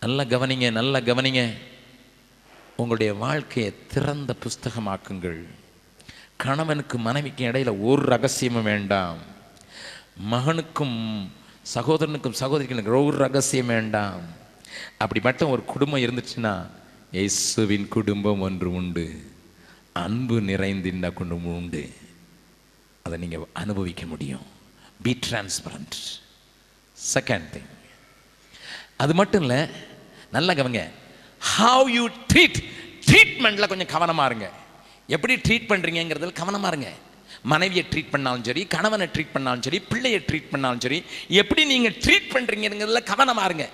நல்லா கவனிங்க நல்லா கவனிங்க. உங்களுடைய வாழ்க்கையை திறந்த புஸ்தகமாக்குங்கள். கணவனுக்கு மனைவிக்கும் இடையில ஒரு ரகசியமும் வேண்டாம். மகனுக்கும் சகோதரனுக்கும் சகோதரிக்கும் ஒரு ரகசியம் வேண்டாம். அப்படி மட்டும் ஒரு குடும்பம் இருந்துச்சுன்னா இயேசுவின் குடும்பம் ஒன்று உண்டு. அன்பு நிறைந்திருந்த குடும்பம் உண்டு. அதை நீங்கள் அனுபவிக்க முடியும். பி டிரான்ஸ்பரண்ட் செகண்ட் திங் அது மட்டும் இல்லை நல்லா கவங்க ஹவ் யூ ட்ரீட் ட்ரீட்மெண்ட்டில் கொஞ்சம் கவனமாக இருங்க. எப்படி ட்ரீட் பண்ணுறீங்கிறதுல கவனமாக இருங்க. மனைவியை ட்ரீட் பண்ணாலும் சரி கணவனை ட்ரீட் பண்ணாலும் சரி பிள்ளையை ட்ரீட் பண்ணாலும் சரி எப்படி நீங்கள் ட்ரீட் பண்ணுறீங்கிறதுல கவனமாக இருங்க.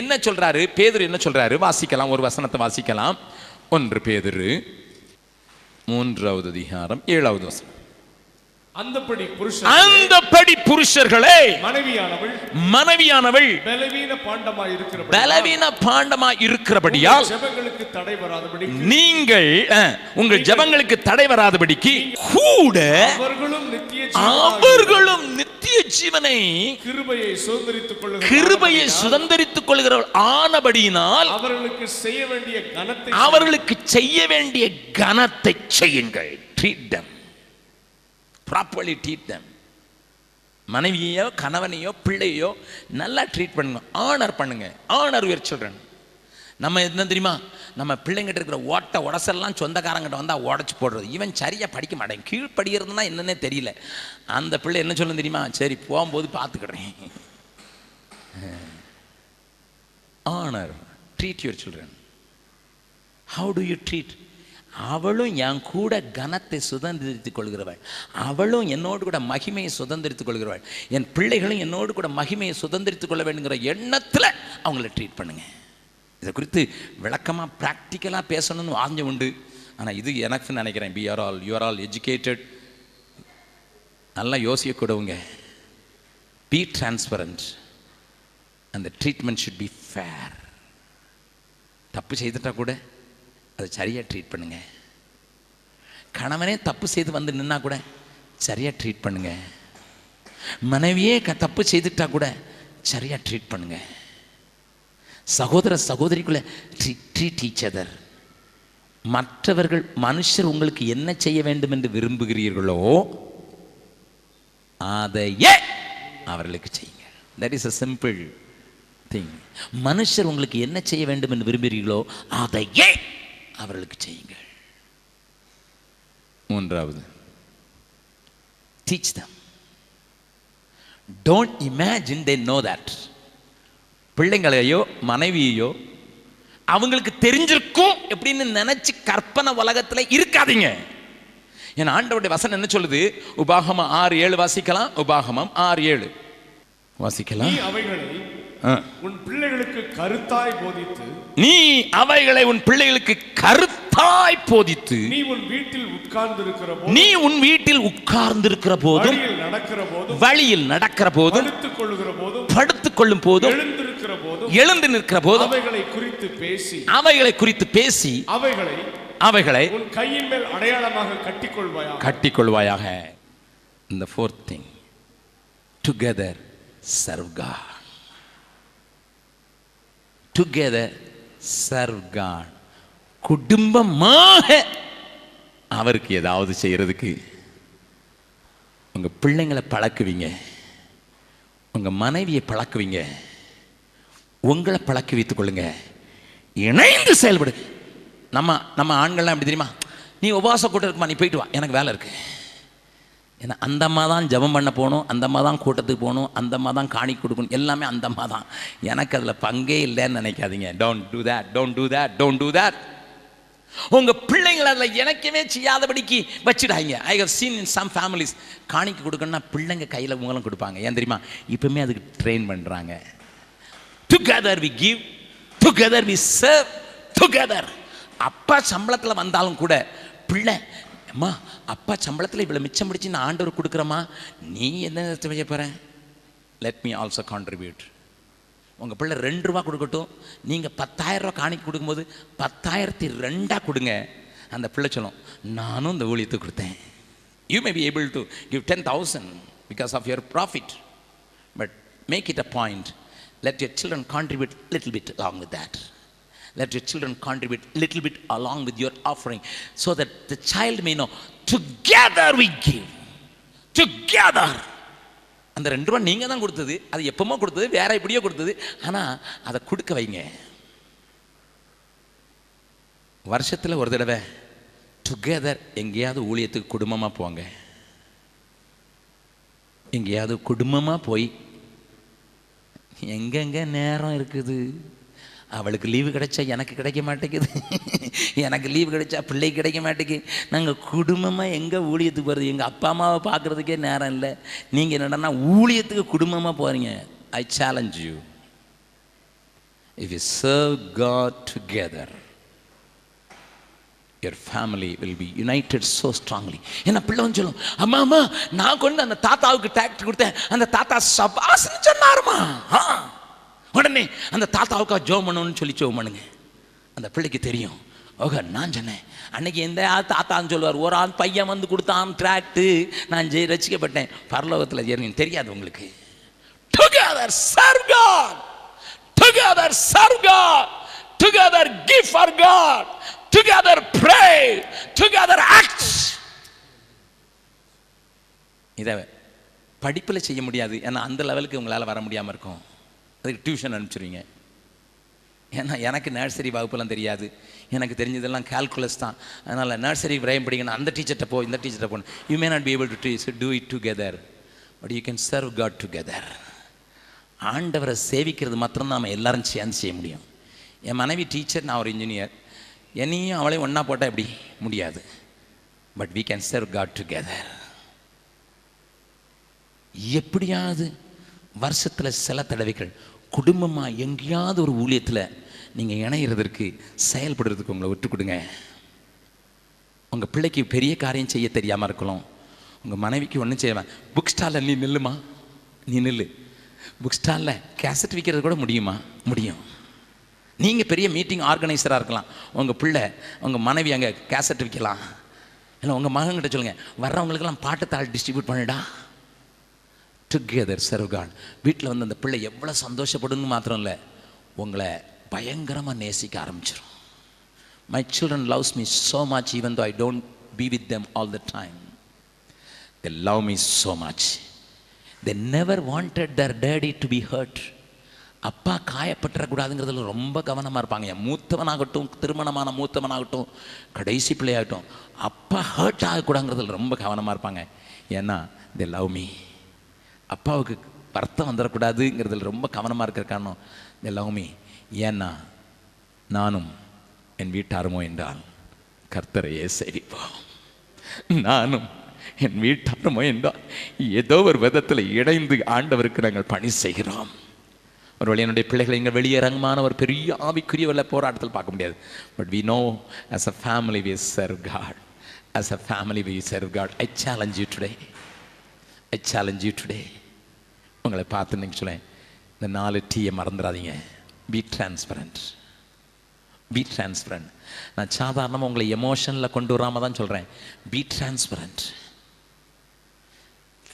என்ன சொல்கிறாரு பேதர் என்ன சொல்கிறாரு வாசிக்கலாம் ஒரு வசனத்தை வாசிக்கலாம். ஒன்று பேதரு மூன்றாவது அதிகாரம் ஏழாவது வசனம். அந்தப்படி புருஷன் அந்தபடி புருஷர்களே மனைவியானவள் மனைவியானவள் பலவீன பாண்டமாய் இருக்கிற பலவீன பாண்டமா இருக்கிறபடியால் ஜெபங்களுக்கு தடை வராதபடி நீங்கள் உங்கள் ஜெபங்களுக்கு தடை வராதபடிக்கு கூட அவர்களும் நித்திய அவர்களும் நித்திய ஜீவனை கிருபையை சுதந்திரித்துக் கொள்ளுகிற கிருபையை சுதந்திரித்துக் கொள்கிறவர்கள் ஆனபடியினால் அவர்களுக்கு செய்ய வேண்டிய கனத்தை அவர்களுக்கு செய்ய வேண்டிய கனத்தை செய்யுங்கள். Treat them properly treat them மனைவியோ கணவனையோ பிள்ளையோ நல்லா ட்ரீட் பண்ணுங்க. ஆனர் பண்ணுங்க. ஆனர் யுவர் சில்ட்ரன் நம்ம என்ன தெரியுமா? நம்ம பிள்ளைங்கிட்ட இருக்கிற ஓட்ட உடசெல்லாம் சொந்தக்காரங்கிட்ட வந்தால் உடச்சி போடுறது. இவன் சரியாக படிக்க மாட்டேன். கீழ் படிக்கிறதுனா என்னன்னே தெரியல. அந்த பிள்ளை என்ன சொல்லும் தெரியுமா? சரி போகும்போது பார்த்துக்கிறேன். Honour treat your children how do you treat அவளும் என் கூட கனத்தை சுதந்திரித்துக் கொள்கிறவள் அவளும் என்னோடு கூட மகிமையை சுதந்திரித்துக் கொள்கிறவள் என் பிள்ளைகளும் என்னோடு கூட மகிமையை சுதந்திரித்துக் கொள்ள வேண்டுங்கிற எண்ணத்தில் அவங்கள ட்ரீட் பண்ணுங்க. இதை குறித்து விளக்கமாக ப்ராக்டிக்கலாக பேசணும்னு ஆஞ்ச உண்டு. ஆனால் இது எனக்கு நினைக்கிறேன். Be are all you're all educated நல்லா யோசிக்கக்கூடவுங்க பி டிரான்ஸ்பரண்ட் அந்த ட்ரீட்மெண்ட் ஷுட் பி ஃபேர் தப்பு செய்துட்டா கூட அதை சரியாக ட்ரீட் பண்ணுங்க. கணவனே தப்பு செய்து வந்து நின்னா கூட சரியாக ட்ரீட் பண்ணுங்க. மனைவியே க தப்பு செய்துட்டா கூட சரியாக ட்ரீட் பண்ணுங்க. சகோதர சகோதரிக்குள்ளே ட்ரீட் ஈச் அதர் மற்றவர்கள் மனுஷர் உங்களுக்கு என்ன செய்ய வேண்டும் என்று விரும்புகிறீர்களோ அதையே அவர்களுக்கு செய்யுங்க. That is a simple thing மனுஷர் உங்களுக்கு என்ன செய்ய வேண்டும் என்று விரும்புகிறீர்களோ அதையே அவர்களுக்கு செய்யுங்கள். மூன்றாவது. Teach them don't imagine they know that பிள்ளைங்களையோ மனைவியையோ அவங்களுக்கு தெரிஞ்சிருக்கும் எப்படின்னு நினைச்சு கற்பனை உலகத்துல இருக்காதீங்க. என் ஆண்டவருடைய வசனம் என்ன சொல்லுது? உபாகமம் ஆறு ஏழு வாசிக்கலாம்? உபாகமம் ஆறு ஏழு. வாசிக்கலாம்? அவைகளை. உன் பிள்ளைகளுக்கு கருத்தாய் போதித்து நீ அவைகளை உன் பிள்ளைகளுக்கு கருத்தாய் போதித்து நீ உன் வீட்டில் உட்கார்ந்து இருக்கிற போது நீ உன் வீட்டில் உட்கார்ந்திருக்கிற போதும் வழியில் நடக்கிற போதும் வழியில் நடக்கிற போதும் படுத்துக் கொள்ளுகிற போதும் படுத்துக் கொள்ளும் போதும் எழுந்திருக்கிற போதும் எழுந்து நிற்கிற போதும் அவைகளை குறித்து பேசி அவைகளை குறித்து பேசி அவைகளை அவைகளை உன் கையின் மேல் அடையாளமாக கட்டிக்கொள்வாயா கட்டிக்கொள்வாயாக. இந்த fourth thing together serve God together serve God குடும்பமாக அவருக்கு ஏதாவது செய்கிறதுக்கு உங்கள் பிள்ளைங்களை பழக்குவீங்க. உங்கள் மனைவியை பழக்குவீங்க. உங்களை பழக்கி வைத்துக் கொள்ளுங்க. இணைந்து செயல்படு. நம்ம நம்ம ஆண்கள்லாம் எப்படி தெரியுமா? நீ உபவாச கூட்டம் இருக்குமா? நீ போயிட்டு வா. எனக்கு வேலை இருக்குது ஏன்னா அந்த அம்மா தான் ஜெபம் பண்ண போகணும் அந்த அம்மா தான் கூட்டத்துக்கு போகணும் அந்த அம்மா தான் காணி கொடுக்கணும் எல்லாமே அந்த அம்மா தான். எனக்கு அதில் பங்கே இல்லைன்னு நினைக்காதீங்க. Don't do that don't do that don't do that உங்க பிள்ளைங்களை அதில் எனக்குமே செய்யாதபடிக்கு வச்சுடாங்க I have seen in some families காணிக்கு கொடுக்கணும்னா பிள்ளைங்க கையில் உங்களும் கொடுப்பாங்க. ஏன் தெரியுமா? இப்பவுமே அதுக்கு ட்ரெயின் பண்ணுறாங்க together we give together we serve together அப்பா சம்பளத்தில் வந்தாலும் கூட பிள்ளை அம்மா அப்பா சம்பளத்தில் இவ்வளோ மிச்சம் பிடிச்சி நான் ஆண்டவர் கொடுக்குறேம்மா. நீ என்ன செய்ய போகிறேன் லெட் மீ ஆல்சோ கான்ட்ரிபியூட் உங்கள் பிள்ளை ரெண்டு ரூபா கொடுக்கட்டும். நீங்கள் பத்தாயிரம் ரூபா காணிக்கு கொடுக்கும்போது பத்தாயிரத்தி ரெண்டாக கொடுங்க. அந்த பிள்ளை சொல்லும் நானும் இந்த ஊழியத்தை கொடுத்தேன். You may be able to give ten thousand because of your profit but make it a point let your children contribute little bit along with that let your children contribute little bit along with your offering so that the child may know together we give. Together. அந்த ரெண்டு ரூபா நீங்கள் தான் கொடுத்தது. அது எப்பமோ கொடுத்தது வேற எப்படியோ கொடுத்தது. ஆனால் அதை கொடுக்க வைங்க. வருஷத்தில் ஒரு தடவை டுகெதர் எங்கேயாவது ஊழியத்துக்கு குடும்பமாக போங்க. எங்கேயாவது குடும்பமாக போய் எங்கெங்க நேரம் இருக்குது? அவளுக்கு லீவு கிடைச்சா எனக்கு கிடைக்க மாட்டேங்குது. எனக்கு லீவு கிடைச்சா பிள்ளைக்கு கிடைக்க மாட்டேங்குது. நாங்கள் குடும்பமாக எங்கே ஊழியத்துக்கு போகிறது எங்கள் அப்பா அம்மாவை பார்க்குறதுக்கே நேரம் இல்லை. நீங்கள் என்னென்னா ஊழியத்துக்கு குடும்பமாக போகிறீங்க I challenge you if you serve God together your family will be united so strongly என்ன பிள்ளை வந்து சொல்லும்? அம்மா அம்மா நான் கொண்டு அந்த தாத்தாவுக்கு டிராக்டர் கொடுத்தேன். அந்த தாத்தா சபாஸ்ன்னு சொன்னாருமா? ஆ. உடனே அந்த தாத்தாவுக்கா ஜோம் பண்ணணும்னு சொல்லி ஜோம் பண்ணுங்க அந்த பிள்ளைக்கு தெரியும். ஓகே நான் சொன்னேன். அன்னைக்கு எந்த ஆள் தாத்தான்னு சொல்லுவார் ஒரு ஆள் பையன் வந்து கொடுத்தான் டிராக்டு நான் ஜெய் ரசிக்கப்பட்டேன். பரலோகத்தில் எனக்கு தெரியாது உங்களுக்கு. Together serve God together serve God together give for God together pray together act இதை படிப்பில் செய்ய முடியாது. ஏன்னா அந்த லெவலுக்கு உங்களால் வர முடியாமல் இருக்கும். அதுக்கு டியூஷன் அனுப்பிச்சிருவீங்க. ஏன்னா எனக்கு நர்சரி வகுப்பெல்லாம் தெரியாது. எனக்கு தெரிஞ்சதெல்லாம் கால்குலஸ் தான். அதனால் நர்சரி பிரைம் படிக்கணும். அந்த டீச்சர்கிட்ட போ இந்த டீச்சர்கிட்ட போகணும். You may not be able to do it together but you can serve God together ஆண்டவரை சேவிக்கிறது மாத்திரம் நம்ம எல்லாரும் சேர்ந்து செய்ய முடியும். என் மனைவி டீச்சர் நான் ஒரு இன்ஜினியர் என்னையும் அவளையும் ஒன்றா போட்டால் எப்படி? முடியாது. But we can serve God together எப்படியாவது வருஷத்தில் சில தடவைகள் குடும்பமாக எங்கேயாவது ஒரு ஊழியத்தில் நீங்கள் இணையிறதற்கு செயல்படுறதுக்கு உங்களை விட்டு கொடுங்க உங்கள் பிள்ளைக்கு பெரிய காரியம் செய்ய தெரியாமல் இருக்கலாம். உங்கள் மனைவிக்கு ஒன்றும் செய்வேன் புக் ஸ்டாலில் நீ நில்லுமா? நீ நில்லு. புக் ஸ்டாலில் கேசட் விற்கிறது கூட முடியுமா? முடியும். நீங்கள் பெரிய மீட்டிங் ஆர்கனைசராக இருக்கலாம். உங்கள் பிள்ளை உங்கள் மனைவி அங்கே கேசட் விற்கலாம் இல்லை உங்கள் மகன்கிட்ட சொல்லுங்கள் வர்றவங்களுக்கெல்லாம் பாட்டுத்தாள் டிஸ்ட்ரிபியூட் பண்ணுடா. டுகெதர் சர்வ் காட் வீட்டில் வந்து அந்த பிள்ளை எவ்வளோ சந்தோஷப்படுன்னு மாத்திரம் இல்லை உங்களை பயங்கரமாக நேசிக்க ஆரம்பிச்சிடும் my children loves me so much even though I don't be with them all the time the love me so much they never wanted their daddy to be hurt அப்பா காயப்பட்டுறக்கூடாதுங்கிறதுல ரொம்ப கவனமாக இருப்பாங்க. என் மூத்தவனாகட்டும் திருமணமான மூத்தவனாகட்டும் கடைசி பிள்ளையாகட்டும் அப்பா ஹர்ட் ஆகக்கூடாதுங்கிறதுல ரொம்ப கவனமாக இருப்பாங்க. ஏன்னா தி லவ் மீ அப்பாவுக்கு வருத்தம் வந்துடக்கூடாதுங்கிறதுல ரொம்ப கவனமாக இருக்கிற காரணம் இந்த லவ்மி ஏன்னா நானும் என் வீட்டாருமோ என்றால் கர்த்தரையே சேவிப்போம். நானும் என் வீட்டாருமோ என்றால் ஏதோ ஒரு விதத்தில் இணைந்து ஆண்டவருக்கு நாங்கள் பணி செய்கிறோம். ஒரு வழி என்னுடைய பிள்ளைகளை இங்கே வெளியரங்கமான ஒரு பெரிய ஆவிக்குரிய உள்ள போராட்டத்தில் பார்க்க முடியாது. But we know as a family we serve God as a family we serve God I challenge you today I challenge you today உங்களை பார்த்து நீங்கள் சொல்லேன் இந்த நாலு டீயை மறந்துடாதீங்க. பி டிரான்ஸ்பரண்ட் பி டிரான்ஸ்பரண்ட் நான் சாதாரணமாக உங்களை எமோஷனில் கொண்டு வராமல் தான் சொல்கிறேன் be transparent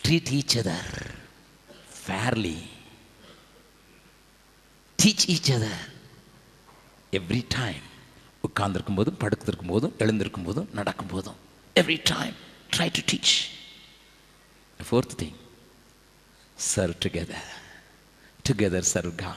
treat each other fairly teach each other every time உட்கார்ந்துருக்கும் போதும் படுத்திருக்கும் போதும் எழுந்திருக்கும் போதும் நடக்கும் போதும். Every time try to teach The fourth thing, serve together. Together serve God.